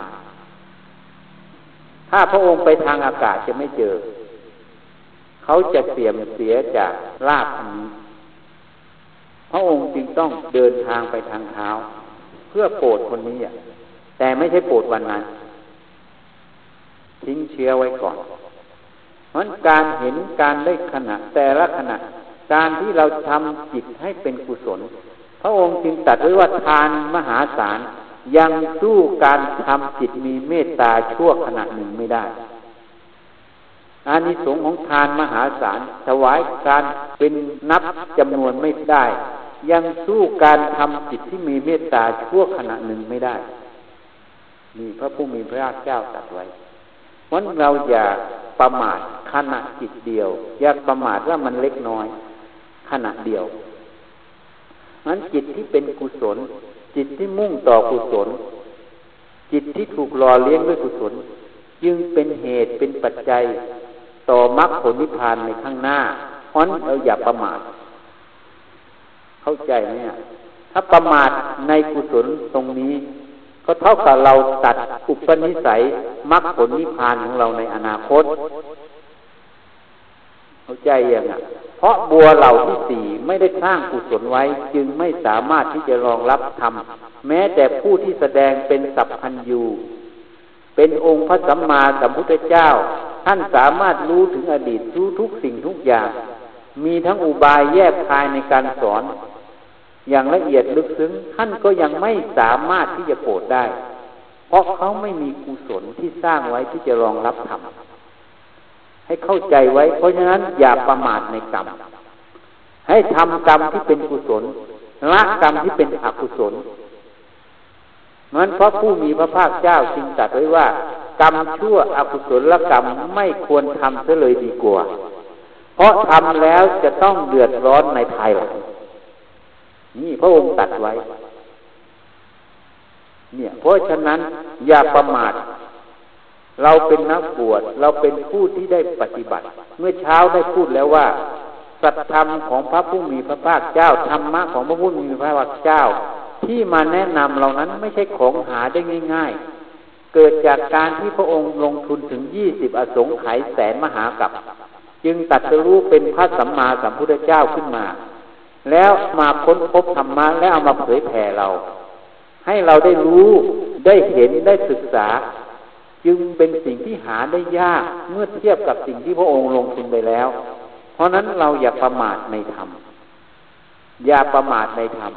Speaker 1: ถ้าพระองค์ไปทางอากาศจะไม่เจอ เขาจะเสียมเสียจากลาภนี้พระองค์จึงต้องเดินทางไปทางเท้า พื่อโปรดคนนี้อะแต่ไม่ใช่โปรดวันนั้น ทิ้งเชื้อไว้ก่อนเพราะการเห็นการได้ขณะ แต่ละขณะ การที่เราทำจิตให้เป็นกุศล พระองค์จึงตัดไว้ว่าทานมหาศาลยังสู้การทำจิตมีเมตตาชั่วขณะหนึ่งไม่ได้อานิสงส์ของทานมหาศาลถวายการเป็นนับจำนวนไม่ได้ ยังสู้การทำจิตที่มีเมตตาชั่วขณะหนึ่งไม่ได้ นี่พระผู้มีพระเจ้าตรัสไว้เพราะเราอย่าประมาทขณะจิตเดียว อย่าประมาทว่ามันเล็กน้อย ขณะเดียวนั้นจิตที่เป็นกุศล จิตที่มุ่งต่อกุศล จิตที่ถูกหล่อเลี้ยงด้วยกุศล จึงเป็นเหตุเป็นปัจจัย ต่อมรรคผลนิพพานในข้างหน้าเพราะเราอย่าประมาท เข้าใจไหมถ้าประมาทในกุศลตรงนี้ ก็เท่ากับเราตัดอุปนิสัยมรรคผลนิพพานของเราในอนาคต เข้าใจยังอะ เพราะบัวเหล่าที่สี่ไม่ได้สร้างกุศลไว้ จึงไม่สามารถที่จะรองรับธรรมแม้แต่ผู้ที่แสดงเป็นสัพพัญยูเป็นองค์พระสัมมาสัมพุทธเจ้า ท่านสามารถรู้ถึงอดีตรู้ทุกสิ่งทุกอย่าง มีทั้งอุบายแยกคายในการสอน อย่างละเอียดลึกซึ้งท่านก็ยังไม่สามารถที่จะโปรดได้ เพราะเขาไม่มีกุศลที่สร้างไว้ที่จะรองรับธรรมให้เข้าใจไว้ เพราะฉะนั้นอย่าประมาทในกรรม ให้ทำกรรมที่เป็นกุศลละกรรมที่เป็นอกุศลมันเพราะผู้มีพระภาคเจ้าจึงตรัสไว้ว่า กรรมชั่วอกุศลละกรรมไม่ควรทำเสียเลยดีกว่า เพราะทำแล้วจะต้องเดือดร้อนในภายหลัง นี่พระองค์ตัดไว้ เนี่ย เพราะฉะนั้นอย่าประมาทเราเป็นนักบวชเราเป็นผู้ที่ได้ปฏิบัติ เมื่อเช้าได้พูดแล้วว่าสัตธรรมของพระผู้มีพระภาคเจ้าธรรมะของพระผู้มีพระภาคเจ้า ที่มาแนะนำเหล่านั้นไม่ใช่ของหาได้ง่าย ๆ เกิดจากการที่พระองค์ลงทุนถึงยี่สิบอสงไขยแสนมหากับ จึงตัดสู้เป็นพระสัมมาสัมพุทธเจ้าขึ้นมา แล้วมาค้นพบธรรมะแล้วเอามาเผยแผ่เรา ให้เราได้รู้ได้เห็นได้ศึกษา จึงเป็นสิ่งที่หาได้ยากเมื่อเทียบกับสิ่งที่พระองค์ลงทุนไปแล้ว เพราะนั้นเราอย่าประมาทในธรรมอย่าประมาทในธรรม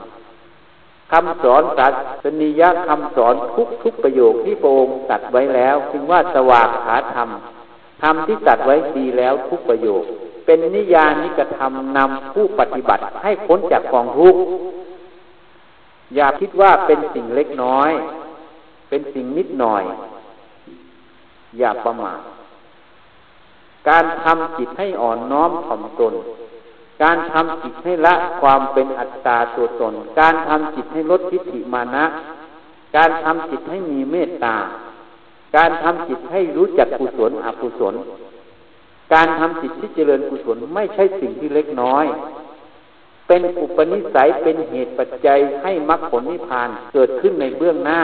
Speaker 1: คำสอนศาสนิยคำสอนทุกทุกประโยคที่พระองค์ตัดไว้แล้ว จึงว่าสว่ากขาธรรมธรรมที่ตัดไว้ดีแล้วทุกประโยค เป็นนิยานิกธรรมนำผู้ปฏิบัติให้พ้นจากกองทุกข์อย่าคิดว่าเป็นสิ่งเล็กน้อย เป็นสิ่งนิดหน่อย อย่าประมาทการทำจิตให้อ่อนน้อมถ่อมตน การทำจิตให้ละความเป็นอัตตาตัวตน การทำจิตให้ลดทิฏฐิมานะ การทำจิตให้มีเมตตา การทำจิตให้รู้จักกุศลอกุศล การทำจิตที่เจริญกุศลไม่ใช่สิ่งที่เล็กน้อย เป็นอุปนิสัยเป็นเหตุปัจจัยให้มรรคผลนิพพานเกิดขึ้นในเบื้องหน้า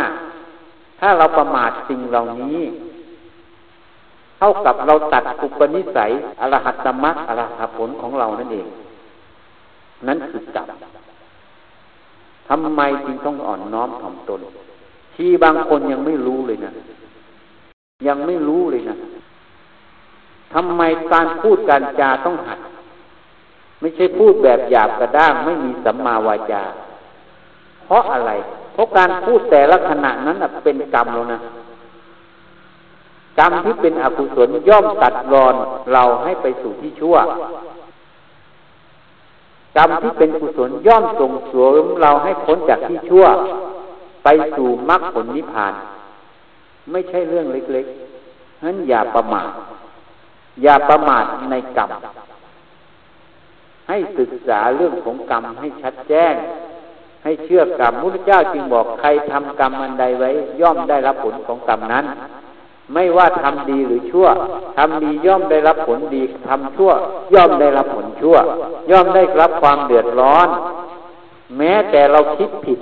Speaker 1: ถ้าเราประมาทสิ่งเหล่านี้ เท่ากับเราตัดอุปนิสัยอรหัตมรรคอรหัตผลของเรานั่นเอง นั้นคือกรรมทำไมจึงต้องอ่อนน้อมถ่อมตน ที่บางคนยังไม่รู้เลยนะ ยังไม่รู้เลยนะ ทำไมการพูดการจาต้องหัด ไม่ใช่พูดแบบหยาบกระด้างไม่มีสัมมาวาจา เพราะอะไร เพราะการพูดแต่ละขณะนั้นเป็นกรรมแล้วนะกรรมที่เป็นอกุศลย่อมตัดรอนเราให้ไปสู่ที่ชั่ว กรรมที่เป็นกุศลย่อมส่งเสริมเราให้พ้นจากที่ชั่ว ไปสู่มรรคผลนิพพาน ไม่ใช่เรื่องเล็กๆนั้นอย่าประมาท อย่าประมาทในกรรม ให้ศึกษาเรื่องของกรรมให้ชัดแจ้ง ให้เชื่อกรรมมุทธเจ้าจึงบอกใครทำกรรมอันใดไว้ ย่อมได้รับผลของกรรมนั้น ไม่ว่าทำดีหรือชั่วทำดีย่อมได้รับผลดีทำชั่ว ย่อมได้รับผลชั่ว ย่อมได้รับความเดือดร้อน แม้แต่เราคิดผิด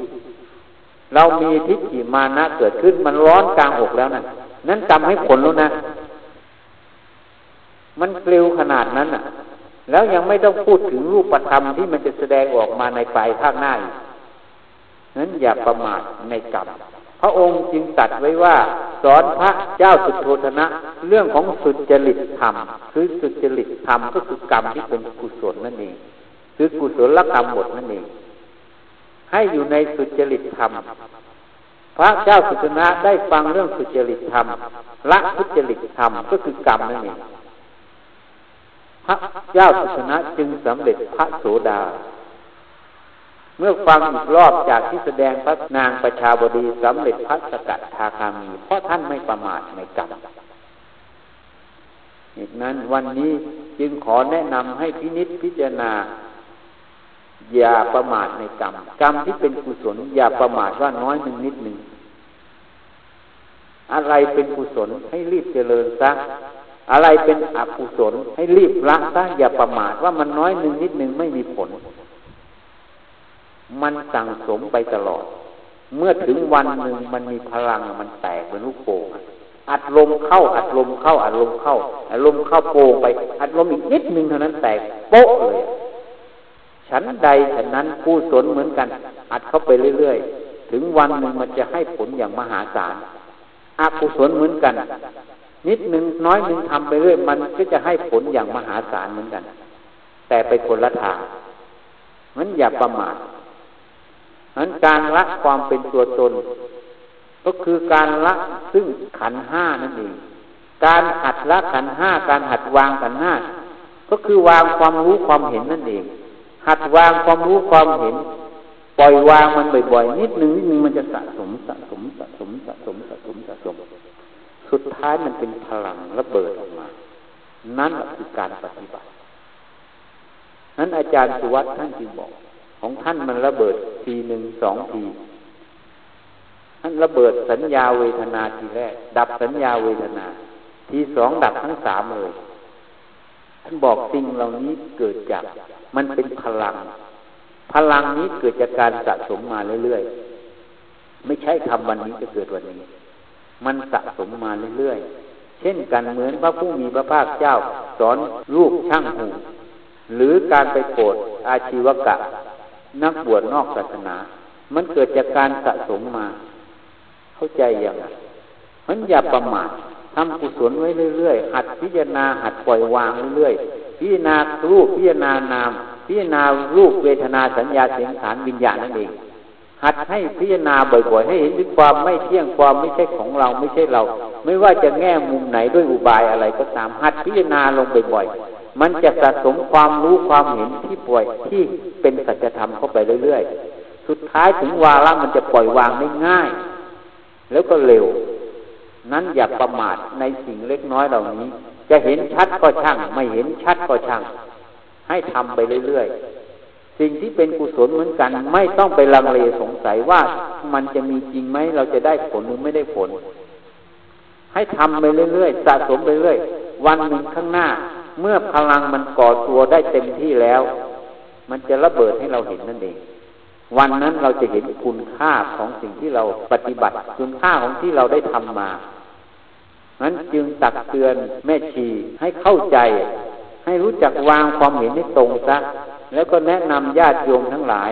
Speaker 1: เรามีทิฏฐิมานะเกิดขึ้นมันร้อนกลางอกแล้วนะ่ะนั้นกรรมให้ผลแล้วนะ มันเกลียวขนาดนั้นอะ แล้วยังไม่ต้องพูดถึงรูปธรรมที่มันจะแสดงออกมาในปลายภาคหน้านั้นอย่าประมาทในกรรมพระองค์จึงตัดไว้ว่า สอนพระเจ้าสุโธธนะ เรื่องของสุจริตธรรม คือสุจริตธรรมก็คือกรรมที่เป็นกุศลนั่นเองคือกุศลกรรมหมดนั่นเองให้อยู่ในสุจริตธรรม พระเจ้าสุโธนะได้ฟังเรื่องสุจริตธรรมละทุจริตธรรมก็คือกรรมนั่นเอง พระเจ้าสุโธนะจึงสำเร็จพระโสดา เมื่อฟังอีกรอบจากที่แสดงพระนางประชาบดีสำเร็จพระสกัดทาคามี เพราะท่านไม่ประมาทในกรรมอีกนั้นวันนี้จึงขอแนะนำให้พินิษพิจารณา อย่าประมาทในกรรม กรรมที่เป็นกุศล อย่าประมาทว่าน้อยหนึ่งนิดหนึ่งอะไรเป็นกุศลให้รีบเจริญซะ อะไรเป็นอกุศลให้รีบละซะอย่าประมาทว่ามันน้อยหนึ่งนิดหนึ่งไม่มีผล มันสั่งสมไปตลอด เมื่อถึงวันหนึ่งมันมีพลังมันแตกเป็นลูกโป่งอัดลมเข้า อัดลมเข้า อัดลมเข้าอัดลมเข้าโป่งไป อัดลมอีกนิดนึงเท่านั้นแตกโป๊ะเลยฉันใดฉันนั้นผู้สนเหมือนกัน อัดเข้าไปเรื่อยๆ ถึงวันหนึ่งมันจะให้ผลอย่างมหาศาลอกุศลเหมือนกัน นิดหนึ่งน้อยหนึ่งทำไปเรื่อยมันก็จะให้ผลอย่างมหาศาลเหมือนกัน แต่ไปคนละทางมันอย่าประมาทนั้นการละความเป็นตัวตน ก็คือการละซึ่งขันห้านั่นเองการหัดละขันห้าการหัดวางขันห้าก็คือวางความรู้ความเห็นนั่นเอง หัดวางความรู้ความเห็น ปล่อยวางมันบ่อยๆนิดนึงนิดนึงมันจะสะสมสะสมสะสมสะสมสะสมสะสม สุดท้ายมันเป็นพลังระเบิดออกมา นั่นคือการปฏิบัติ นั้นอาจารย์สุวัตท่านจึงบอก ของท่านมันระเบิดทีหนึ่งสองทีท่านระเบิดสัญญาเวทนาทีแรก ดับสัญญาเวทนา ทีสองดับทั้งสามเลยท่านบอกสิ่งเหล่านี้เกิดจาก มันเป็นพลัง พลังนี้เกิดจากการสะสมมาเรื่อยๆ ไม่ใช่ทำวันนี้จะเกิดวันนี้ มันสะสมมาเรื่อยๆ เช่นกันเหมือนพระผู้มีพระภาคเจ้า สอนลูกช่างหูหรือการไปโปรดอาชีวกะ นักบวชนอกศาสนา มันเกิดจากการสะสมมา เข้าใจอย่างมันอย่าประมาททำกุศลไว้เรื่อยๆ หัดพิจารณาหัดปล่อยวางเรื่อยๆ พิจารณารูปพิจารณานาม พิจารณารูปเวทนาสัญญาเสียงฐานวิญญาณนั่นเอง หัดให้พิจารณาบ่อยๆให้เห็นถึงความไม่เที่ยงความไม่ใช่ของเราไม่ใช่เรา ไม่ว่าจะแง่มุมไหนด้วยอุบายอะไรก็ตามหัดพิจารณาลงบ่อยๆมันจะสะสมความรู้ความเห็นที่ป่วยที่เป็นสัจธรรมเข้าไปเรื่อยๆสุดท้ายถึงวาระมันจะปล่อยวางได้ง่าย แล้วก็เร็ว นั้นอย่าประมาทในสิ่งเล็กน้อยเหล่านี้ จะเห็นชัดก็ช่าง ไม่เห็นชัดก็ช่าง ให้ทำไปเรื่อยๆ สิ่งที่เป็นกุศลเหมือนกัน ไม่ต้องไปลังเลสงสัยว่ามันจะมีจริงไหมเราจะได้ผลหรือไม่ได้ผล ให้ทำไปเรื่อยๆสะสมไปเรื่อยวันหนึ่งข้างหน้า เมื่อพลังมันก่อตัวได้เต็มที่แล้ว มันจะระเบิดให้เราเห็นนั่นเอง วันนั้นเราจะเห็นคุณค่าของสิ่งที่เราปฏิบัติ คุณค่าของที่เราได้ทำมานั้นจึงตักเตือนแม่ชีให้เข้าใจ ให้รู้จักวางความเห็นให้ตรงซะ แล้วก็แนะนำญาติโยมทั้งหลาย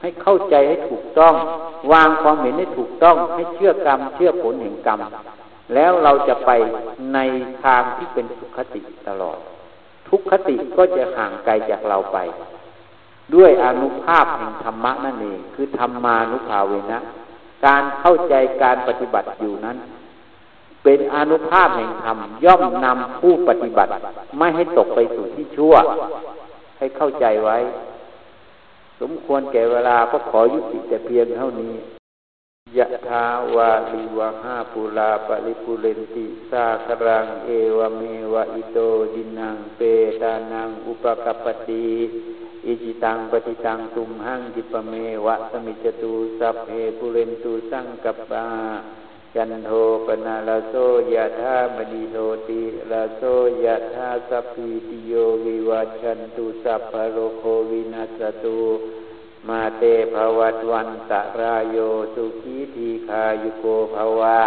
Speaker 1: ให้เข้าใจให้ถูกต้อง วางความเห็นให้ถูกต้อง ให้เชื่อกรรม เชื่อผลแห่งกรรม แล้วเราจะไปในทางที่เป็นสุขติตลอด ทุกขติก็จะห่างไกลจากเราไป ด้วยอนุภาพแห่งธรรมะนั่นเองคือธรรมานุภาเวนะ การเข้าใจการปฏิบัติอยู่นั้นเป็นอนุภาพแห่งธรรมย่อมนำผู้ปฏิบัติ ไม่ให้ตกไปสู่ที่ชั่ว ให้เข้าใจไว้ สมควรแก่เวลาก็ขอยุติแต่เพียงเท่านี้ยะทาวาลิวะห้าปุลาปริปุเรนติสาครัง เอวเมวะอิโตดินังเปตานัง อุปกปติอิจิตังปฏิตังตุมหังดิปเมวะสมิจตุสัพเพปุเรนตุสังกัปปา จันโทปนาลาโซยะธามณีโทติลาโซยะธาสัพพิติโยวิวัชันตุสัพพโรโควินัสตุมาเตภวัตวันตะรายโยสุขีทีคายุโกภวะ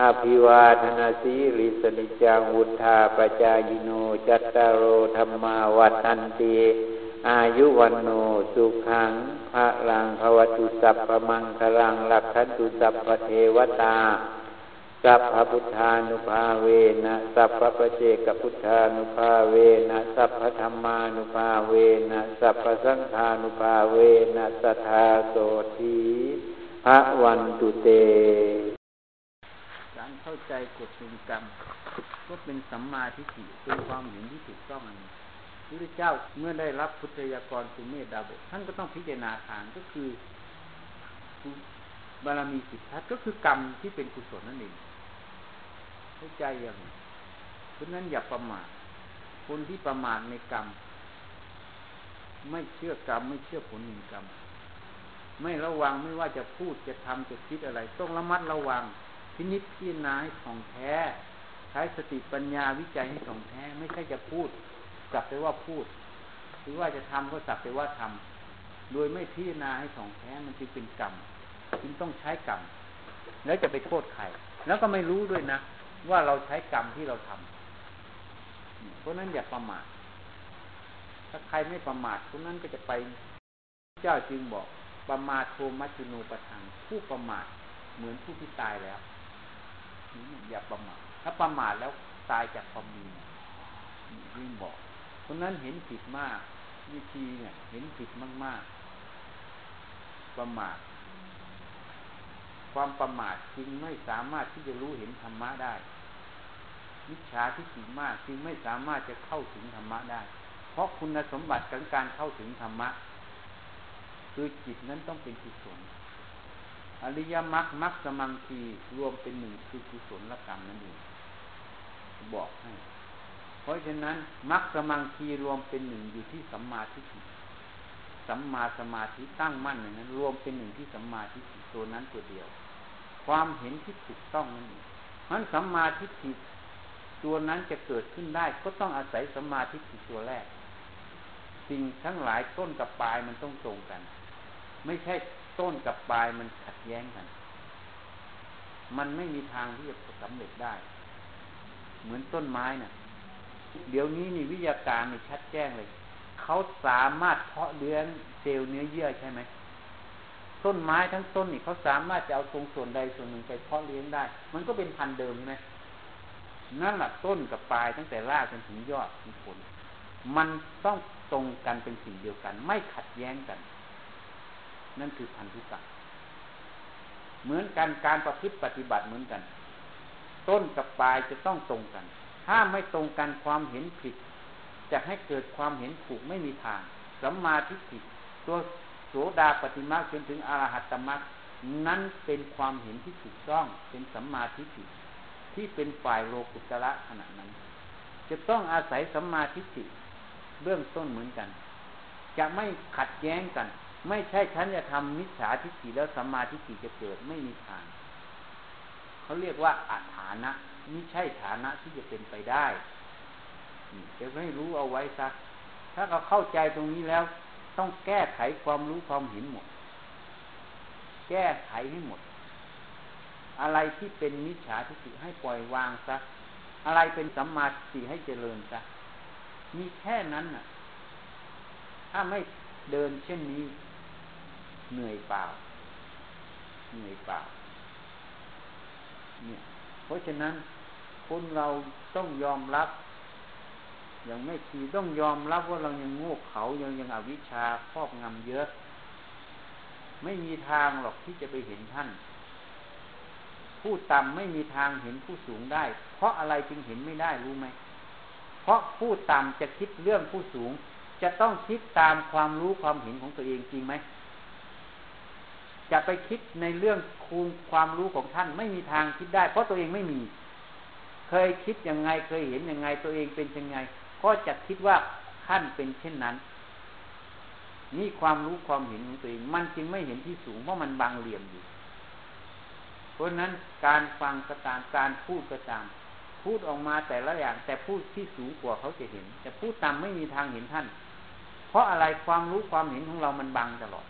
Speaker 1: อาภิวาธนาสีริสนิจังวุธาปจายโนจัตตารโอธรรมาวัฏันติ อายุวันโนสุขังพระลังภวตุสัพพมังคลังลักขันตุสัพพเทวตา สัพพพุทธานุภาเวนะ สัพพปเจกพุทธานุภาเวนะ สัพพธรรมานุภาเวนะ สัพพสังฆานุภาเวนะสัทธาโสทีพระวันตุเต การเข้าใจกฎจุกรรมก็เป็นสัมมาทิฏฐิเป็นความเห็นที่ถูกต้องอัน พระเจ้าเมื่อได้รับพุทธยากรสุเมธดาบท่านก็ต้องพิจารณาทางก็คือบารมีสิทธัตก็คือกรรมที่เป็นกุศลนั่นเองเข้าใจอย่างเพราะนั้นอย่าประมาทคนที่ประมาทในกรรม ไม่เชื่อกรรม ไม่เชื่อผลแห่งกรรม ไม่ระวังไม่ว่าจะพูดจะทำจะคิดอะไร ต้องระมัดระวังพินิจพิจารณาให้ของแท้ ใช้สติปัญญาวิจัยให้ของแท้ ไม่ใช่จะพูด สักแต่ว่าพูด หรือว่าจะทำก็สักแต่ว่าทำ
Speaker 2: โดยไม่พิจารณาให้ถ่องแท้มันจึงเป็นกรรมจึงต้องใช้กรรมแล้วจะไปโทษใครแล้วก็ไม่รู้ด้วยนะ ว่าเราใช้กรรมที่เราทำเพราะนั้นอย่าประมาทถ้าใครไม่ประมาทคนนั้นก็จะไปเจ้าจึงบอกประมาทโทมัจุโนปทังผู้ประมาทเหมือนผู้ที่ตายแล้วอย่าประมาทถ้าประมาทแล้วตายจากความมียิ่งบอก คนนั้นเห็นผิดมาก วิธีเนี่ย เห็นผิดมาก ๆ ประมาทความประมาทจึงไม่สามารถที่จะรู้เห็นธรรมะได้วิชาที่ถี่มากจึงไม่สามารถจะเข้าถึงธรรมะได้ เพราะคุณสมบัติของการเข้าถึงธรรมะ คือจิตนั้นต้องเป็นกุศลอริยมรรคมรรคสมังคีรวมเป็นหนึ่งคือกุศลกรรมนั่นเองบอกให้ เพราะฉะนั้นมรรคสมังคีรวมเป็นหนึ่งอยู่ที่สัมมาทิฏฐิสัมมาสมาธิตั้งมั่นอย่างนั้น รวมเป็นหนึ่งที่สัมมาทิฏฐิตัวนั้นตัวเดียว ความเห็นที่ถูกต้องนั่นเองเพราะสัมมาทิฏฐิตัวนั้นจะเกิดขึ้นได้ ก็ต้องอาศัยสัมมาทิฏฐิตัวแรก สิ่งทั้งหลายต้นกับปลายมันต้องตรงกัน ไม่ใช่ต้นกับปลายมันขัดแย้งกัน มันไม่มีทางที่จะสำเร็จได้ เหมือนต้นไม้นะ่ะ เดี๋ยวนี้นี่วิทยาการนี่ชัดแจ้งเลย เขาสามารถเพาะเลี้ยงเซลล์เนื้อเยื่อใช่ไหมต้นไม้ทั้งต้นนี่เขาสามารถจะเอาตรงส่วนใดส่วนหนึ่งไปเพาะเลี้ยงได้ มันก็เป็นพันธุ์เดิมใช่ไหมนั่นแหละต้นกับปลายตั้งแต่รากจนถึงยอดถึงผล มันต้องตรงกันเป็นสิ่งเดียวกัน ไม่ขัดแย้งกัน นั่นคือพันธุกรรมเหมือนกันการประพฤติปฏิบัติเหมือนกัน ต้นกับปลายจะต้องตรงกัน ถ้าไม่ตรงกันความเห็นผิด จะให้เกิดความเห็นถูกไม่มีทางสัมมาทิฏฐิตัวโสดาปฏิมาจนถึงอรหัตตมรรคนั้นเป็นความเห็นที่ถูกต้องเป็นสัมมาทิฏฐิที่เป็นฝ่ายโลกุตระขณะนั้น จะต้องอาศัยสัมมาทิฏฐิเบื้องต้นเหมือนกัน จะไม่ขัดแย้งกัน ไม่ใช่ฉันจะทำมิจฉาทิฏฐิแล้วสัมมาทิฏฐิจะเกิดไม่มีทางเขาเรียกว่าอาฐานะ ไม่ใช่ฐานะที่จะเป็นไปได้จะไม่รู้เอาไว้ซะถ้าเราเข้าใจตรงนี้แล้ว ต้องแก้ไขความรู้ความเห็นหมด แก้ไขให้หมด อะไรที่เป็นมิจฉาทิฏฐิให้ปล่อยวางซะอะไรเป็นสัมมาทิฏฐิให้เจริญซะมีแค่นั้นน่ะ ถ้าไม่เดินเช่นนี้ เหนื่อยเปล่า เหนื่อยเปล่า เนี่ย ราะฉะนั้นคนเราต้องยอมรับ อย่างไม่ทีต้องยอมรับว่าเรายังโง่เขายังยังอวิชชาครอบงำเยอะ ไม่มีทางหรอกที่จะไปเห็นท่าน ผู้ต่ำไม่มีทางเห็นผู้สูงได้ เพราะอะไรจึงเห็นไม่ได้รู้ไหม เพราะผู้ต่ำจะคิดเรื่องผู้สูง จะต้องคิดตามความรู้ความเห็นของตัวเองจริงไหม จะไปคิดในเรื่องคูณความรู้ของท่านไม่มีทางคิดได้ เพราะตัวเองไม่มี เคยคิดยังไงเคยเห็นยังไงตัวเองเป็นยังไง ก็จะคิดว่าท่านเป็นเช่นนั้น นี่ความรู้ความเห็นของตัวเอง มันจึงไม่เห็นที่สูงเพราะมันบางเหลี่ยมอยู่ เพราะนั้นการฟังก็ตามการพูดก็ตามพูดออกมาแต่ละอย่าง แต่พูดที่สูงกว่าเขาจะเห็น แต่พูดต่ำไม่มีทางเห็นท่าน เพราะอะไรความรู้ความเห็นของเรามันบังตลอด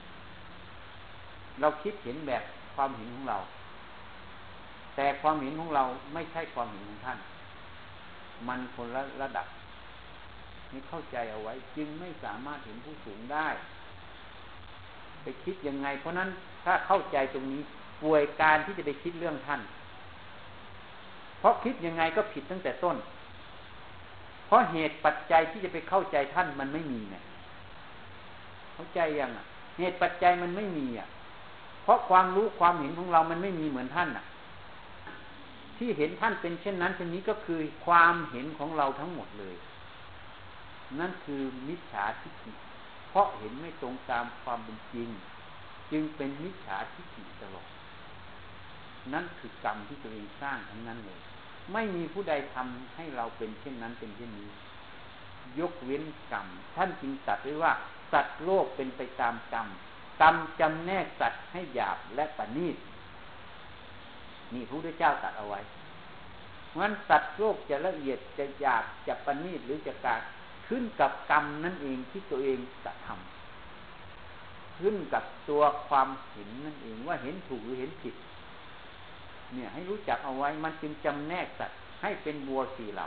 Speaker 2: เราคิดเห็นแบบความเห็นของเรา แต่ความเห็นของเราไม่ใช่ความเห็นของท่าน มันคนละระดับ นี่เข้าใจเอาไว้ จึงไม่สามารถเห็นผู้สูงได้ ไปคิดยังไง เพราะนั้นถ้าเข้าใจตรงนี้ป่วยการที่จะไปคิดเรื่องท่าน เพราะคิดยังไงก็ผิดตั้งแต่ต้น เพราะเหตุปัจจัยที่จะไปเข้าใจท่านมันไม่มีไงเข้าใจยังอะ เหตุปัจจัยมันไม่มีอะ เพราะความรู้ความเห็นของเรามันไม่มีเหมือนท่านน่ะ ที่เห็นท่านเป็นเช่นนั้นเช่นนี้ก็คือความเห็นของเราทั้งหมดเลย นั่นคือมิจฉาทิฏฐิเพราะเห็นไม่ตรงตามความเป็นจริง จึงเป็นมิจฉาทิฏฐิตลอดนั่นคือกรรมที่ตัวเองสร้างทั้งนั้นเลย ไม่มีผู้ใดทำให้เราเป็นเช่นนั้นเป็นเช่นนี้ ยกเว้นกรรม ท่านจึงตัดไว้ว่าสัตว์โลกเป็นไปตามกรรม กรรมจำแนกสัตว์ให้หยาบและปณีตนี่พระพุทธเจ้าตัดเอาไว้งั้นสัตว์โลกจะละเอียดจะหยาบจะปณีตหรือจะกาขึ้นกับกรรมนั่นเองที่ตัวเองจะทำขึ้นกับตัวความเห็นนั่นเองว่าเห็นถูกหรือเห็นผิด เนี่ยให้รู้จักเอาไว้มันจึงจำแนกสัตว์ให้เป็นบัวสี่เหล่า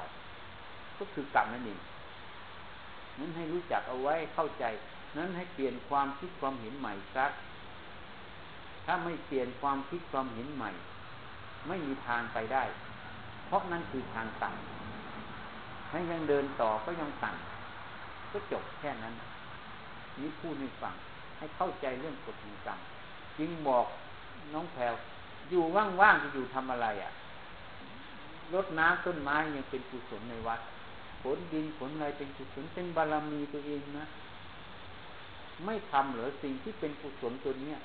Speaker 2: ก็คือกรรมนั่นเองนั้นให้รู้จักเอาไว้เข้าใจ นั้นให้เปลี่ยนความคิดความเห็นใหม่ซัก ถ้าไม่เปลี่ยนความคิดความเห็นใหม่ ไม่มีทางไปได้ เพราะนั่นคือทางตันถ้ายังเดินต่อก็ยังตันก็จบแค่นั้น นี้พูดให้ฟัง ให้เข้าใจเรื่องกฎแห่งกรรมจึงบอกน้องแพลวอยู่ว่างๆจะอยู่ทำอะไรอะ่ะรดน้ำต้นไม้ยังเป็นกุศลในวัดผลดินผลอะไรเป็นกุศลเป็นบารมีตัวเองนะ ไม่ทำหรือสิ่งที่เป็นกุศลตัวเนี้ย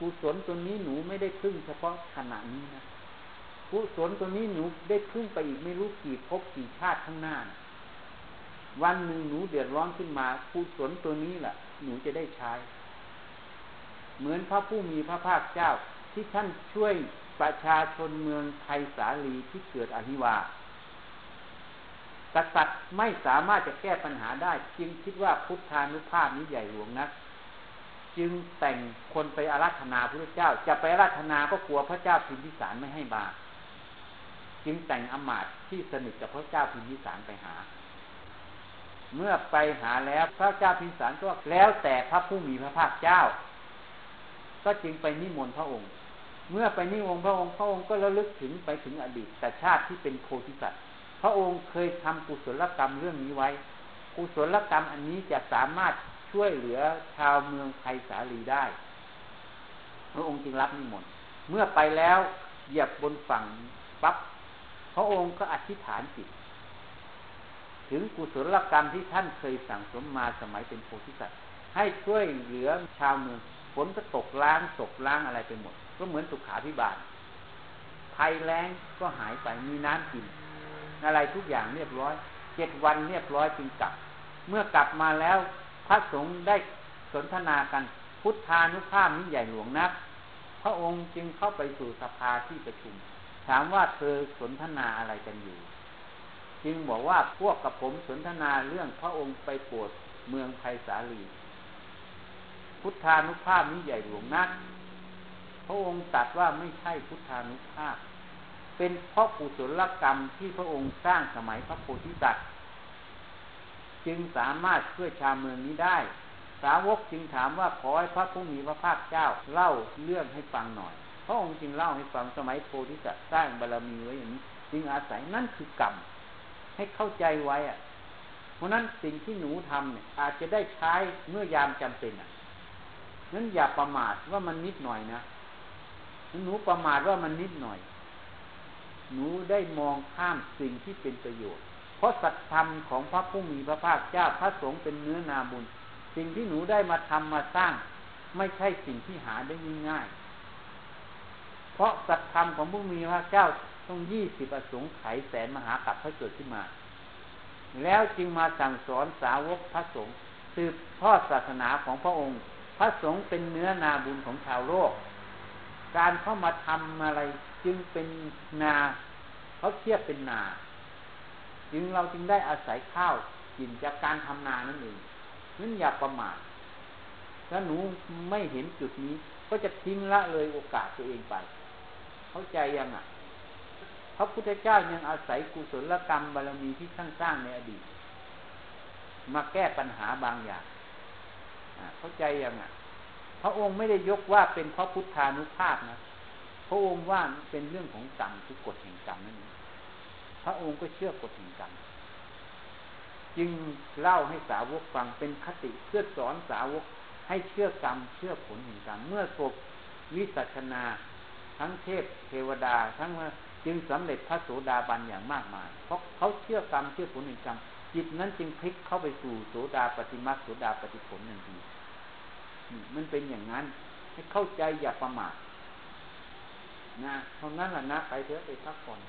Speaker 2: กุศลตัวนี้หนูไม่ได้พึ่งเฉพาะขณะนี้นะกุศลตัวนี้หนูได้พึ่งไปอีกไม่รู้กี่ภพกี่ชาติข้างหน้า วันหนึ่งหนูเดือดร้อนขึ้นมากุศลตัวนี้แหละหนูจะได้ใช้ เหมือนพระผู้มีพระภาคเจ้าที่ท่านช่วยประชาชนเมืองไทยสาลีที่เกิดอหิวา กษัตริย์ไม่สามารถจะแก้ปัญหาได้ จึงคิดว่าพุทธานุภาพนี้ใหญ่หลวงนักจึงแต่งคนไปอาราธนาพระเจ้า จะไปอาราธนาก็กลัวพระเจ้าพิมพิสารไม่ให้บาจึงแต่งอมาตย์ที่สนิทกับพระเจ้าพิมพิสารไปหา เมื่อไปหาแล้วพระเจ้าพิมพิสารก็แล้วแต่พระผู้มีพระภาคเจ้า ก็จึงไปนิมนต์พระองค์ เมื่อไปนิมนต์พระองค์พระองค์ก็ระลึกถึงไปถึงอดีตแต่ชาติที่เป็นโพธิสัตว์ พระองค์เคยทำกุศลกรรมเรื่องนี้ไว้ กุศลกรรมอันนี้จะสามารถช่วยเหลือชาวเมืองไทยสาลีได้ พระองค์จึงรับนิมนต์เมื่อไปแล้วเหยียบบนฝั่งปั๊บพระองค์ก็อธิษฐานจิต ถึงกุศลกรรมที่ท่านเคยสั่งสมมาสมัยเป็นโพธิสัตว์ให้ช่วยเหลือชาวเมืองฝนก็ตกล้างตกล้างอะไรไปหมด ก็เหมือนสุขาพิบาลภัยแล้งก็หายไปมีน้ำกิน อะไรทุกอย่างเรียบร้อยเจ็ดวันเรียบร้อยจึงกลับ เมื่อกลับมาแล้วพระสงฆ์ได้สนทนากันพุทธานุภาพนี้ใหญ่หลวงนัก พระองค์จึงเข้าไปสู่สภาที่ประชุม ถามว่าเธอสนทนาอะไรกันอยู่ จึงบอกว่าพวกกับผมสนทนาเรื่องพระองค์ไปปวดเมืองไผ่สาลี พุทธานุภาพนี้ใหญ่หลวงนัก พระองค์ตรัสว่าไม่ใช่พุทธานุภาพ เป็นเพราะกุศลกรรมที่พระองค์สร้างสมัยพระโพธิสัตว์จึงสามารถช่วยชาวเมืองนี้ได้ สาวกจึงถามว่าขอให้พระผู้มีพระภาคเจ้าเล่าเรื่องให้ฟังหน่อย พระองค์จึงเล่าให้ฟังสมัยโพธิสัตว์สร้างบารรมีไว้อย่างนี้จึงอาศัยนั่นคือกรรมให้เข้าใจไว้อะเพราะนั้นสิ่งที่หนูทำเนี่ยอาจจะได้ใช้เมื่อยามจำเป็นอะนั้นอย่าประมาทว่ามันนิดหน่อยนะหนูประมาทว่ามันนิดหน่อย หนูได้มองข้ามสิ่งที่เป็นประโยชน์ เพราะสัตธรรมของพระผู้มีพระภาคเจ้าพระสงฆ์เป็นเนื้อนาบุญ สิ่งที่หนูได้มาทำมาสร้าง ไม่ใช่สิ่งที่หาได้ง่ายๆเพราะสัตธรรมของผู้มีพระเจ้าต้องยี่สิบอสงไขยแสนมหากัปพระเกิดขึ้นมา แล้วจึงมาสั่งสอนสาวกพระสงฆ์สืบทอดศาสนาของพระองค์ พระสงฆ์เป็นเนื้อนาบุญของชาวโลก การเข้ามาทำอะไรจึงเป็นนาเขาเทียบเป็นนา จึงเราจึงได้อาศัยข้าวกินจากการทำนานั่นเองนั้นอย่าประมาทถ้าหนูไม่เห็นจุดนี้ ก็จะทิ้งละเลยโอกาสตัวเองไป เข้าใจยังอะพระพุทธเจ้ายังอาศัยกุศลกรรมบารมีที่ท่านสร้างในอดีต มาแก้ปัญหาบางอย่างเข้าใจยังอะ พระองค์ไม่ได้ยกว่าเป็นเพราะพุทธานุภาพนะพระองค์ว่าเป็นเรื่องของกรรมคือกฎแห่งกรรมนั่นเองพระองค์ก็เชื่อกฎแห่งกรรมจึงเล่าให้สาวกฟังเป็นคติเพื่อสอนสาวกให้เชื่อกรรม เชื่อผลแห่งกรรมเมื่อศพวิสัชนา ทั้งเทพเทวดา ทั้งจึงสำเร็จพระโสดาบันอย่างมากมาย เพราะเขาเชื่อกรรมเชื่อผลแห่งกรรมจิตนั้นจึงพลิกเข้าไปสู่โสดาปฏิมาโสดาปฏิผลนั่นเอง มันเป็นอย่างนั้น ให้เข้าใจอย่าประมาทนะเท่านั้นแหละนะไปเถอะไปพักผ่อน